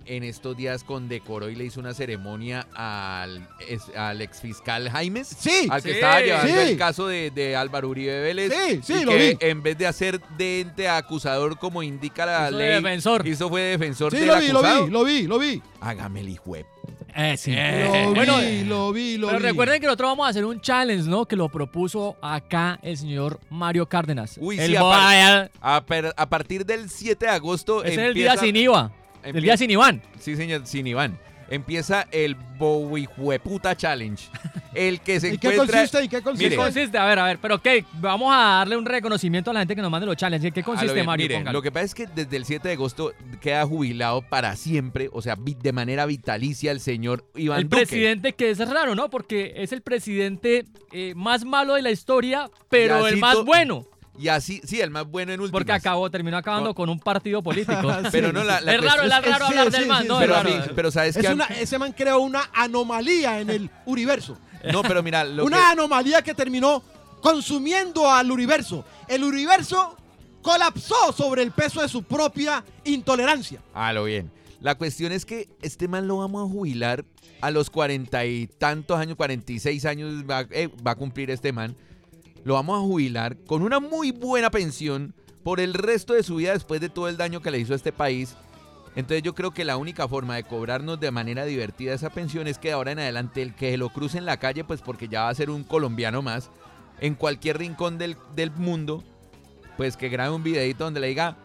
en estos días condecoró y le hizo una ceremonia al, es- al exfiscal Jaimes. Sí. Al que Sí. estaba llevando Sí. el caso de, de Álvaro Uribe Vélez. Sí, sí, y lo que vi. en vez de hacer de ente acusador como indica la Hizo de ley. defensor. Hizo fue defensor Sí, del lo vi, lo vi, lo vi, lo vi. Hágame el hijo Eh, sí. Lo bueno, vi, lo vi, lo pero vi. recuerden que nosotros vamos a hacer un challenge, ¿no? Que lo propuso acá el señor Mario Cárdenas. Uy, El sí, a, boy- par- a per- a partir del 7 de agosto. Ese es el día empieza- sin IVA. El día sin Iván. Sí, señor, sin Iván. Empieza el Bowijueputa Challenge. El que se ¿Y qué consiste? ¿Y qué consiste? ¿Qué Mire, consiste? A ver, a ver, pero ¿qué? Vamos a darle un reconocimiento a la gente que nos mande los challenges. ¿Qué a lo consiste, bien, Mario? mire, lo que pasa es que desde el 7 de agosto queda jubilado para siempre, o sea, de manera vitalicia el señor Iván el Duque. presidente que es raro, ¿no? Porque es el presidente eh, más malo de la historia, pero el más bueno. Y así, sí, el más bueno en últimas. Porque acabó, terminó acabando con un partido político. Pero no, la- la es raro, es raro hablar sí, del man, sí, ¿no? sí, Es pero, raro. a mí- pero sabes Es que. una- ese man creó una anomalía en el universo. No, pero mira, lo una que- anomalía que terminó consumiendo al universo. El universo colapsó sobre el peso de su propia intolerancia. A lo bien. La cuestión es que este man lo vamos a jubilar a los cuarenta y tantos años, 46 años va, eh, va a cumplir este man. Lo vamos a jubilar con una muy buena pensión por el resto de su vida después de todo el daño que le hizo a este país. Entonces yo creo que la única forma de cobrarnos de manera divertida esa pensión es que de ahora en adelante el que lo cruce en la calle, pues porque ya va a ser un colombiano más, en cualquier rincón del, del mundo, pues que grabe un videito donde le diga,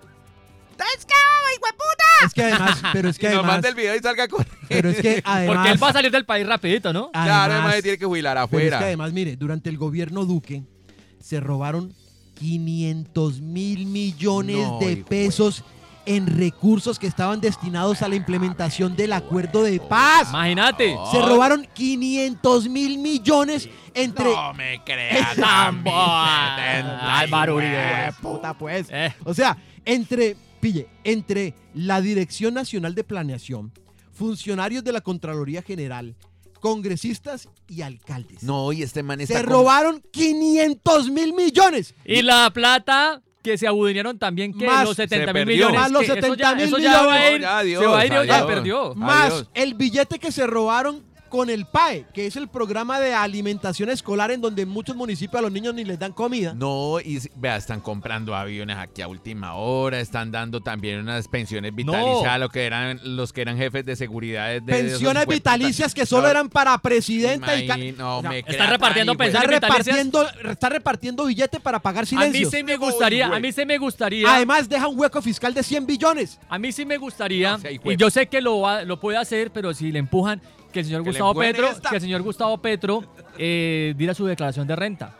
Es que además, pero es que y nos además, mande el video y salga con pero es que además, Porque él va a salir del país rapidito, ¿no? Claro, además tiene que jubilar pero es afuera. que además, mire, durante el gobierno Duque se robaron 500 mil millones No, de pesos en recursos que estaban destinados a la implementación del acuerdo de paz. Imagínate. Se robaron 500 mil millones entre... No me creas. Álvaro Uribe. puta pues. Eh. O sea, entre, pille, entre la Dirección Nacional de Planeación, funcionarios de la Contraloría General, congresistas y alcaldes. No, y este man está Se con- robaron 500 mil millones. Y la plata que se abudinearon también que Más- los 70 se mil perdió. millones. Más los que eso 70 ya- mil eso ya va a millones. ir, No, ya, adiós, se va a ir, ya adiós. perdió. Más Adiós. el billete que se robaron con el PAE, que es el programa de alimentación escolar en donde en muchos municipios a los niños ni les dan comida. No, y vea, están comprando aviones aquí a última hora, están dando también unas pensiones vitalicias a lo que eran los que eran jefes de seguridad de, Pensiones vitalicias que solo No, eran para presidenta y no, o sea, me crea repartiendo está pensiones repartiendo, está repartiendo billete para pagar A mí sí me gustaría, a mí sí me gustaría. Además deja un hueco fiscal de 100 billones. A mí sí me gustaría, No sea y yo sé que lo puede hacer, pero si le empujan, que el señor Que Gustavo Petro, esta. que el señor Gustavo Petro eh, diera su declaración de renta.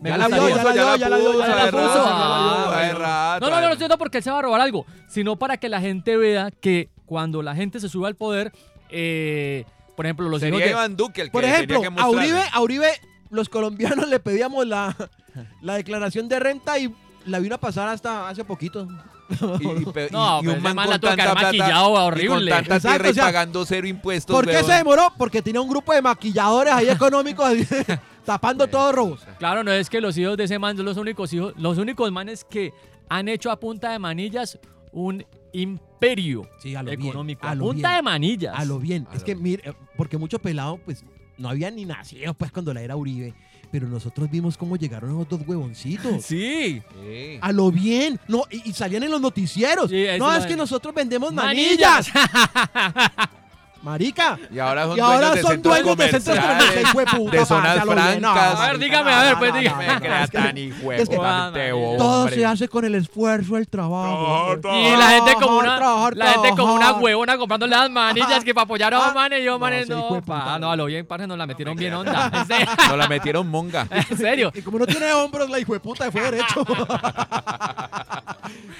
Me Ya la vio, ya la vio, ya la vio, ya la hace puso. Ah. No, no, no, no siento porque él se va a robar algo, sino para que la gente vea que cuando la gente se sube al poder, eh, por ejemplo, los hijos Sería de- Iván Duque el que Por tenía ejemplo, que a mostrar. Uribe, a Uribe, los colombianos le pedíamos la, la declaración de renta y la vino a pasar hasta hace poquito. Y, y pe- No, y- y pero ese man la tuvo que tanta haber plata maquillado y con horrible. tanta Exacto, tierra y o sea, pagando cero impuestos. ¿Por qué weón. se demoró? Porque tenía un grupo de maquilladores ahí económicos ahí, tapando todos robos. Claro, no es que los hijos de ese man son los únicos hijos, los únicos manes que han hecho a punta de manillas un imperio Sí, a lo bien, económico. a A lo punta bien. de manillas. A lo bien. A es lo que, bien. mire, eh, porque mucho pelado, pues, no había ni nacido, pues, cuando la era Uribe. Pero nosotros vimos cómo llegaron esos dos huevoncitos. Sí. Sí. A lo bien. No, y, y salían en los noticieros. Sí, no, es que nosotros vendemos manillas. Manillas. Marica. Y ahora son Y ahora dueños de son centros dueños de centros comerciales, de puta, de zonas. No, francas. A ver, dígame, a ver, pues, diga. no, crea es que- tan hijo es que de todo se hace con el esfuerzo, el trabajo. Y la gente como una, Trabajar, la gente como una huevona comprando las manillas que para apoyar a Ah, los manes y yo, no, manes, no, de no. a lo bien, parce, nos la metieron bien onda. En serio. No la metieron monga. En serio. Y como no tiene hombros, la hijo de puta fue derecho.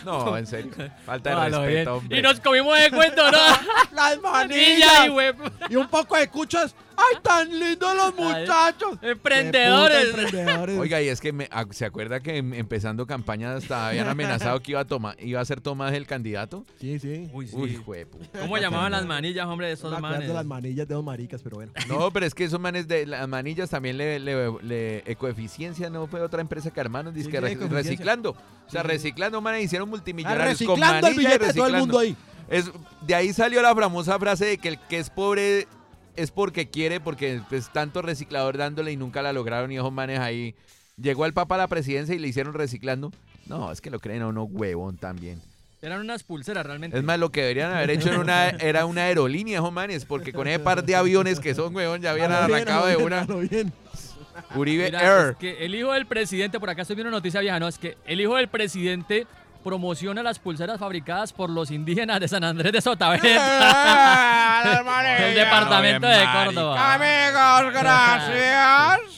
No, en serio. Falta de No, respeto, hombre. Y nos comimos de cuento, ¿no? Las Manilla manillas. y. Y un poco de cuchas. ¡Ay, tan lindos los muchachos! Emprendedores. Oiga, y es que me- ah, se acuerda que em- empezando campaña hasta habían amenazado que iba a tomar, iba a ser Tomás el candidato. Sí, sí. Uy, sí. Uy, juepu. ¿Cómo llamaban las manillas, hombre, de esos manes? de las manillas de dos maricas, pero bueno. No, pero es que esos manes de las manillas también le, le, le- Ecoeficiencia no fue otra empresa que armaron, dice Sí, que reciclando. O sea, reciclando, manes, hicieron Ah, multimillonarios con reciclando el manillas y billete de todo el mundo ahí. Es, de ahí salió la famosa frase de que el que es pobre es porque quiere, porque pues tanto reciclador dándole y nunca la lograron y esos manes ahí. Llegó el Papa a la presidencia y le hicieron reciclando. No, es que lo creen a uno huevón también. Eran unas pulseras realmente. Es más, lo que deberían haber hecho era una, era una aerolínea, manes, porque con ese par de aviones que son, huevón, ya habían A lo bien, arrancado de una bien. Uribe Mira, Air. es que el hijo del presidente, por acá estoy viendo una noticia vieja, no, es que el hijo del presidente promociona las pulseras fabricadas por los indígenas de San Andrés de Sotaventa. el departamento de Córdoba. Amigos, gracias.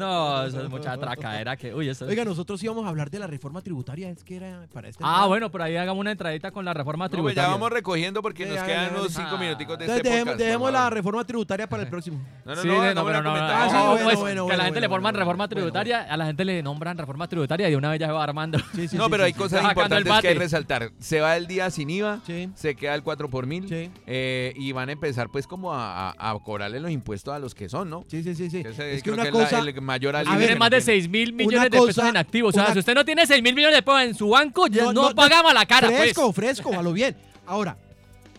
No, eso es mucha tracadera que. Uy, eso es- Oiga, nosotros íbamos a hablar de la reforma tributaria, es que era para este. Ah, bueno, por ahí hagamos una entradita con la reforma No, pues tributaria. ya vamos recogiendo porque nos quedan unos cinco minuticos de Entonces este dejemos, podcast. dejemos la reforma tributaria para el próximo. No, no, Sí, no, no, no, pero no, Ah, pues, que a la gente le forman reforma tributaria, a la gente le nombran reforma tributaria y de una vez ya se va armando. Sí, sí, no, sí, pero sí, hay sí. cosas importantes que hay que resaltar. Se va el día sin IVA, se queda el 4 por mil Sí. eh, y van a empezar pues como a, cobrarle los impuestos a los que son, ¿no? Sí, sí, sí, sí. Es que creo una cosa. Mayor A alivio ver, Tiene que más no de tiene. 6 mil millones de pesos en activos. O sea, una- si usted no tiene 6 mil millones de pesos en su banco, ya no, no, pagamos la cara, Fresco, pues. fresco, a lo bien. Ahora,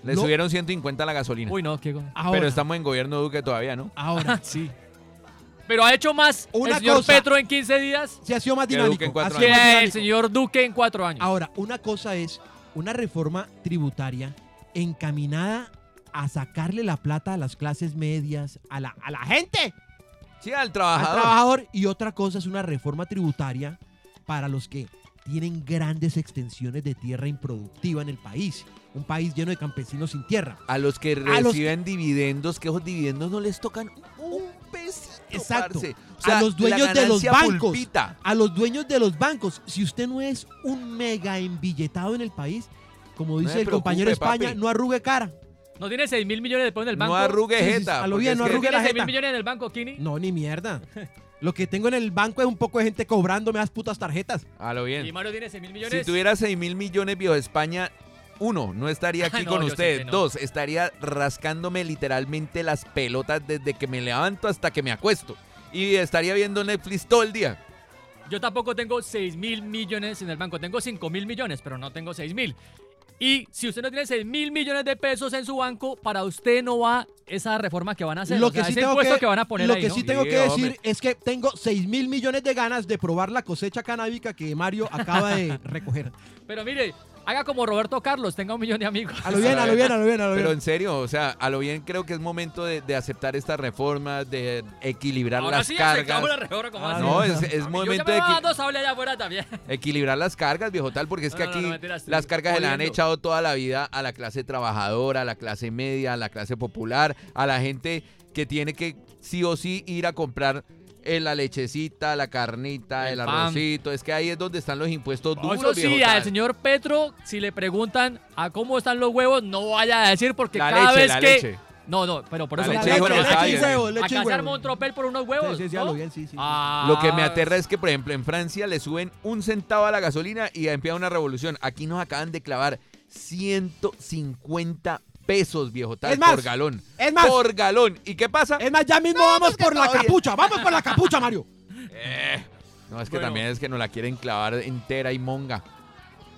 Le no- subieron 150 la gasolina. Uy, no, qué... ahora, pero estamos en gobierno Duque todavía, ¿no? ahora. sí. Pero ha hecho más Una el señor cosa- Petro en 15 días Se ha sido más Que dinámico. Duque en cuatro ha sido más que el dinámico. señor Duque en 4 años. Ahora, una cosa es una reforma tributaria encaminada a sacarle la plata a las clases medias, a la, a la gente, Sí, al al trabajador. trabajador. Y otra cosa es una reforma tributaria para los que tienen grandes extensiones de tierra improductiva en el país. Un país lleno de campesinos sin tierra. A los que A los reciben dividendos, que esos dividendos no les tocan un pesito, Exacto. parce. O sea, a los dueños de los bancos. pulpita. A los dueños de los bancos. Si usted no es un mega embilletado en el país, como dice el compañero España, papi. no arrugue cara. No tiene 6 mil millones de pesos en el banco. No arrugue jeta. a lo bien, no arrugue ¿Tiene la 6 mil jeta. millones en el banco, Kini? No, ni mierda. Lo que tengo en el banco es un poco de gente cobrándome las putas tarjetas. A lo Y bien. Mario tiene 6 mil Si millones. tuviera 6 mil millones, viejo España, uno, no estaría aquí Ah, no, con no. Dos, estaría rascándome literalmente las pelotas desde que me levanto hasta que me acuesto. Y estaría viendo Netflix todo el día. Yo tampoco tengo 6 mil millones en el banco. Tengo 5 mil millones, pero no tengo 6 mil. Y si usted no tiene 6 mil millones de pesos en su banco, para usted no va esa reforma que van a hacer. Lo o sea, que sí ese tengo impuesto que, que, van a poner lo ahí, que ¿no? sí tengo Sí, que decir hombre. es que tengo 6 mil millones de ganas de probar la cosecha canábica que Mario acaba de recoger. Pero mire, haga como Roberto Carlos, tenga un millón de amigos. A lo bien, a lo bien, a lo bien, a lo Pero bien. en serio, o sea, a lo bien creo que es momento de, de aceptar estas reformas, de equilibrar Ahora las sí cargas. la reforma, ¿cómo Ah, así? No, es, es momento me de equi- dando sable allá afuera también. equilibrar las cargas, viejo tal, porque es que No, no, aquí no, las cargas se le han echado toda la vida a la clase trabajadora, a la clase media, a la clase popular, a la gente que tiene que sí o sí ir a comprar eh, la lechecita, la carnita, el, El arrocito. Es que ahí es donde están los impuestos No, duros, eso sí, viejo al señor Petro, si le preguntan a cómo están los huevos, no vaya a decir porque La cada leche, vez la que... leche. No, no, pero por La eso... leche, leche, leche y aires. huevo, leche y ¿Acá se huevo. armó un tropel por unos huevos? Sí, sí, sí, lo bien, sí, sí. Ah, Lo que me aterra es que, por ejemplo, en Francia le suben un centavo a la gasolina y empieza una revolución. Aquí nos acaban de clavar 150 pesos, viejo tal, Es más, por galón. es más. Por galón. ¿Y qué pasa? Es más, ya mismo vamos por la todavía- capucha, vamos por la capucha, Mario. Eh, no, es que Bueno. también es que nos la quieren clavar entera y monga.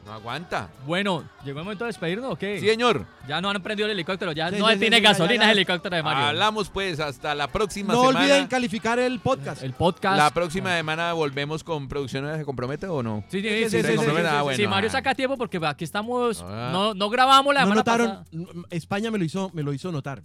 No aguanta. Bueno, llegó el momento de despedirnos, ¿ok? Sí, señor. Ya no han prendido el helicóptero, ya no sí, tiene gasolina el helicóptero de Mario. Hablamos pues, hasta la próxima semana. No olviden calificar el podcast. El podcast. La próxima semana volvemos con producciones se compromete o no? Sí, sí, sí. Se sí, Mario saca tiempo porque aquí estamos, no, no grabamos la semana notaron. España me lo hizo, me lo hizo notar.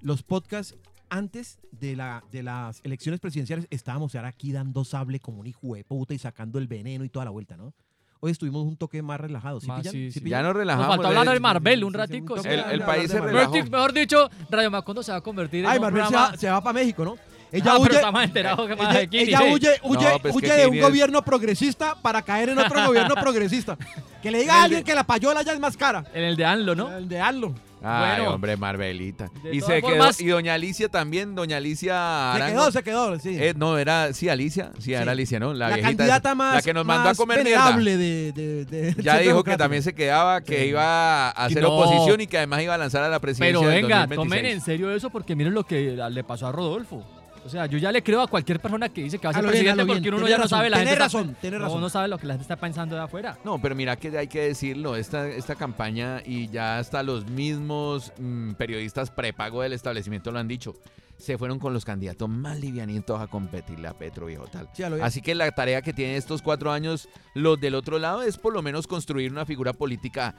Los podcasts antes de, la, de las elecciones presidenciales estábamos ahora aquí dando sable como un hijo de puta y sacando el veneno y toda la vuelta, ¿no? Hoy estuvimos un toque más relajado. ¿Sí Más, pillan? sí, ¿Sí sí. pillan? Ya nos Nos relajamos. faltó hablar del Marvel un ratico. sí. El, el hablar país de se Marvel. relajó. Mejor, mejor dicho, Radio Macondo se va a convertir Ay, en un Marvel se programa... va, se va para México, ¿no? Ella Ah, pero huye, enterados que más ella, de Kini, ella sí. huye, huye, No, pues huye que de un Kini es- gobierno progresista para caer en otro gobierno progresista. Que le diga a alguien que la payola ya es más cara. En el de Anlo, ¿no? El de Arlo. Ay, Bueno. hombre, Marvelita. De Y se quedó. formas- Y doña Alicia también, doña Alicia Se Arango. quedó, se quedó, sí. Eh, no, era, sí, Alicia. Sí, Sí. era Alicia, ¿no? La, la viejita candidata esa. más, La que nos mandó a comer mierda. de, de, de- Ya dijo que también se quedaba, que Sí. iba a hacer no. oposición y que además iba a lanzar a la presidencia Pero del venga, 2026. tomen en serio eso porque miren lo que le pasó a Rodolfo. O sea, yo ya le creo a cualquier persona que dice que va a ser Hazlo bien, presidente porque uno Tenés ya no sabe la tenés gente está- razón, tenés no, razón. no sabe lo que la gente está pensando de afuera. No, pero mira que hay que decirlo, esta, esta campaña y ya hasta los mismos mm, periodistas prepago del establecimiento lo han dicho, se fueron con los candidatos más livianitos a competirle a Petro viejo tal. Sí. Así que la tarea que tienen estos cuatro años los del otro lado es por lo menos construir una figura política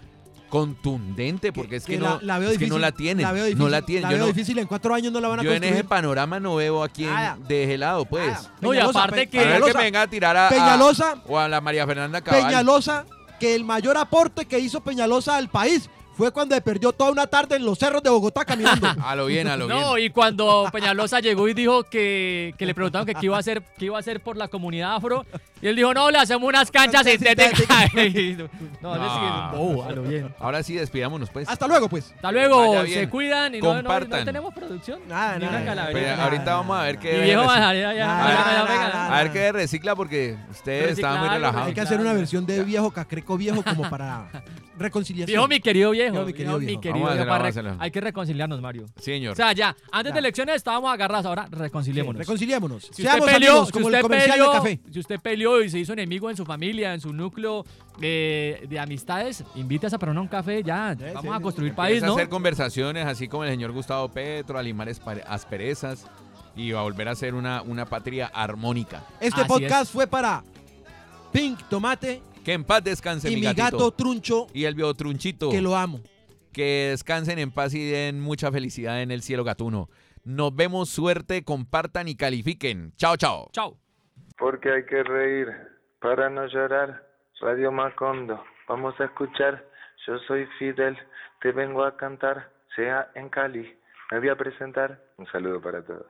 contundente, porque es que, no, la, la veo es que difícil, no la tienen, La veo difícil, no la tienen. La yo veo no- difícil, en cuatro años no la van a yo en ese panorama no veo a quien Nada. de ese lado, pues. Nada. No, y aparte que- A ver que me venga a tirar a, a- Peñalosa, o a la María Fernanda Cabal. Peñalosa, que el mayor aporte que hizo Peñalosa al país fue cuando perdió toda una tarde en los cerros de Bogotá caminando. A lo bien, a lo bien. No, y cuando Peñalosa llegó y dijo que, que le preguntaron que qué iba a hacer, qué iba a hacer por la comunidad afro, y él dijo, no, le hacemos unas canchas sintéticas. Y- no, No. es que- bobo, a lo bien. Ahora sí, despidámonos, pues. Hasta luego, pues. Hasta luego, se cuidan y no, no, no Compartan. tenemos producción. Nada, Ni nada. una calaverita. Pero nada, ahorita nada, vamos a ver qué. viejo nada. a ver qué recicla porque usted está muy Reciclar, relajado. Hay que hacer una versión de viejo cacreco viejo como para reconciliación. Viejo mi querido viejo. Viejo mi querido viejo mi Vamos a hacerlo, vamos a. Hay que reconciliarnos, Mario. Sí, señor. O sea, ya, antes Ya. de elecciones estábamos agarrados, ahora reconciliémonos. Reconciliémonos. Si usted peleó, amigos si como usted el comercial peleó, de café. si usted peleó y se hizo enemigo en su familia, en su núcleo de, de amistades, invite a esa persona a un café ya. Sí, Vamos sí, a sí. construir Empieza país, a ¿no? hacer conversaciones así como el señor Gustavo Petro, a limar asperezas y a volver a ser una, una patria armónica. Este Así podcast es. fue para Pink Tomate Que en paz descanse y mi gatito. gato Truncho, y el viejo trunchito. que lo amo. Que descansen en paz y den mucha felicidad en el cielo gatuno. Nos vemos, suerte, compartan y califiquen. Chao, chao. Chao. Porque hay que reír para no llorar. Radio Macondo, vamos a escuchar. Yo soy Fidel, te vengo a cantar. Sea en Cali, me voy a presentar. Un saludo para todos.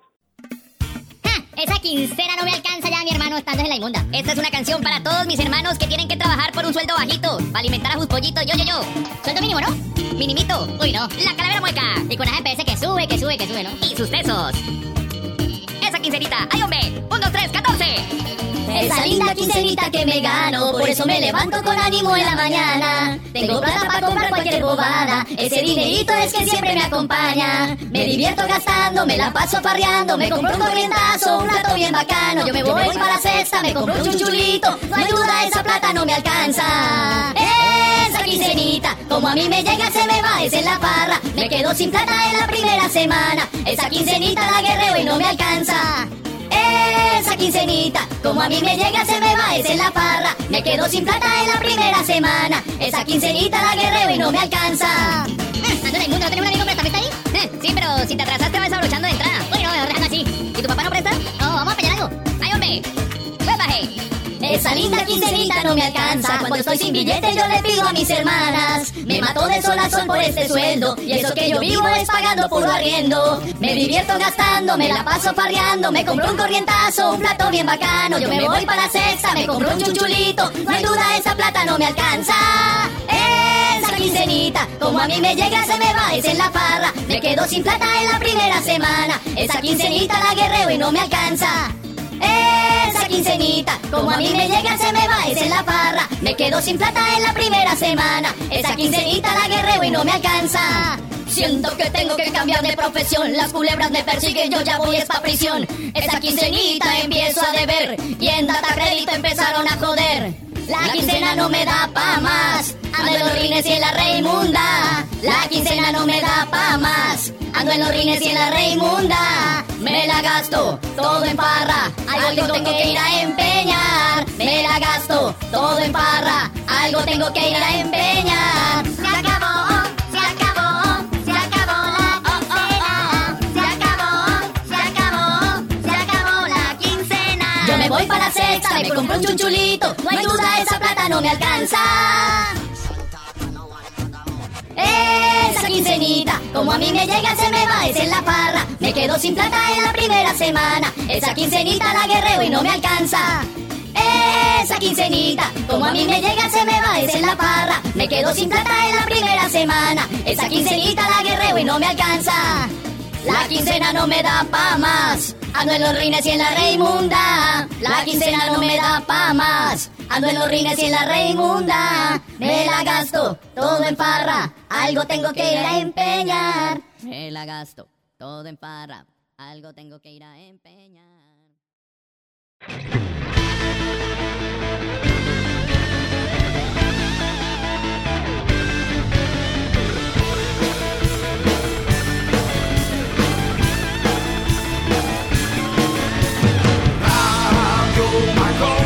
Esa quincena no me alcanza ya, mi hermano, estando en la inmunda. Esta es una canción para todos mis hermanos que tienen que trabajar por un sueldo bajito, para alimentar a sus pollitos. Yo, yo, yo. Sueldo mínimo, ¿no? Minimito. Uy, no. La calavera mueca. Y con la GPS que sube, que sube, que sube, ¿no? Y sus pesos quincenita. ¡Ay, hombre! ¡1, 2, 3, 14! Esa linda quincenita que me gano, por eso me levanto con ánimo en la mañana. Tengo plata para comprar cualquier bobada, ese dinerito es que siempre me acompaña. Me divierto gastando, me la paso farreando, me compro un corrientazo, un rato bien bacano. Yo me voy para la cesta, me compro un chulito, no hay duda, esa plata no me alcanza. Esa quincenita, como a mí me llega se me va, es en la parra. Me quedo sin plata en la primera semana. Esa quincenita la guerreo y no me alcanza. Quincenita, como a mí me llega se me va, es en la parra. Me quedo sin plata en la primera semana. Esa quincenita la guerreo y no me alcanza. Ando en el mundo, ¿no un amigo prestamista ahí? Eh, sí, pero si te atrasaste vas abrochando de entrada. Uy, no, así. ¿Y tu papá no presta? No, vamos a peñar algo. ¡Ay, hombre! Esa linda quincenita no me alcanza. Cuando estoy sin billete yo le pido a mis hermanas. Me mato de sol a sol por este sueldo. Y eso que yo vivo es pagando puro arriendo. Me divierto gastando, me la paso farreando. Me compro un corrientazo, un plato bien bacano. Yo me voy para la sexta, me compro un chuchulito. No hay duda, esa plata no me alcanza. Esa quincenita, como a mí me llega se me va, es en la parra. Me quedo sin plata en la primera semana. Esa quincenita la guerreo y no me alcanza. Esa quincenita, como a mí me llega se me va, es en la parra. Me quedo sin plata en la primera semana. Esa quincenita la guerreo y no me alcanza. Siento que tengo que cambiar de profesión. Las culebras me persiguen, yo ya voy a esta prisión. Esa quincenita empiezo a deber. Y en data crédito empezaron a joder. La quincena no me da pa' más. Ando en los rines y en la Reimunda. La quincena no me da pa' más. Ando en los rines y en la Reimunda. Me la gasto todo en parra. Algo tengo que ir a empeñar. Me la gasto todo en parra. Algo tengo que ir a empeñar. Me compro un chunchulito. No hay duda, esa plata no me alcanza. Esa quincenita, como a mí me llega se me va, es en la parra. Me quedo sin plata en la primera semana. Esa quincenita la guerreo y no me alcanza. Esa quincenita, como a mí me llega se me va, es en la parra. Me quedo sin plata en la primera semana. Esa quincenita la guerreo y no me alcanza. La quincena no me da pa' más. Ando en los rines y en la Reimunda. La quincena no me da pa' más. Ando en los rines y en la Reimunda. Me la gasto todo en parra. Algo tengo que ir a empeñar. Me la gasto todo en parra. Algo tengo que ir a empeñar. you're my goal.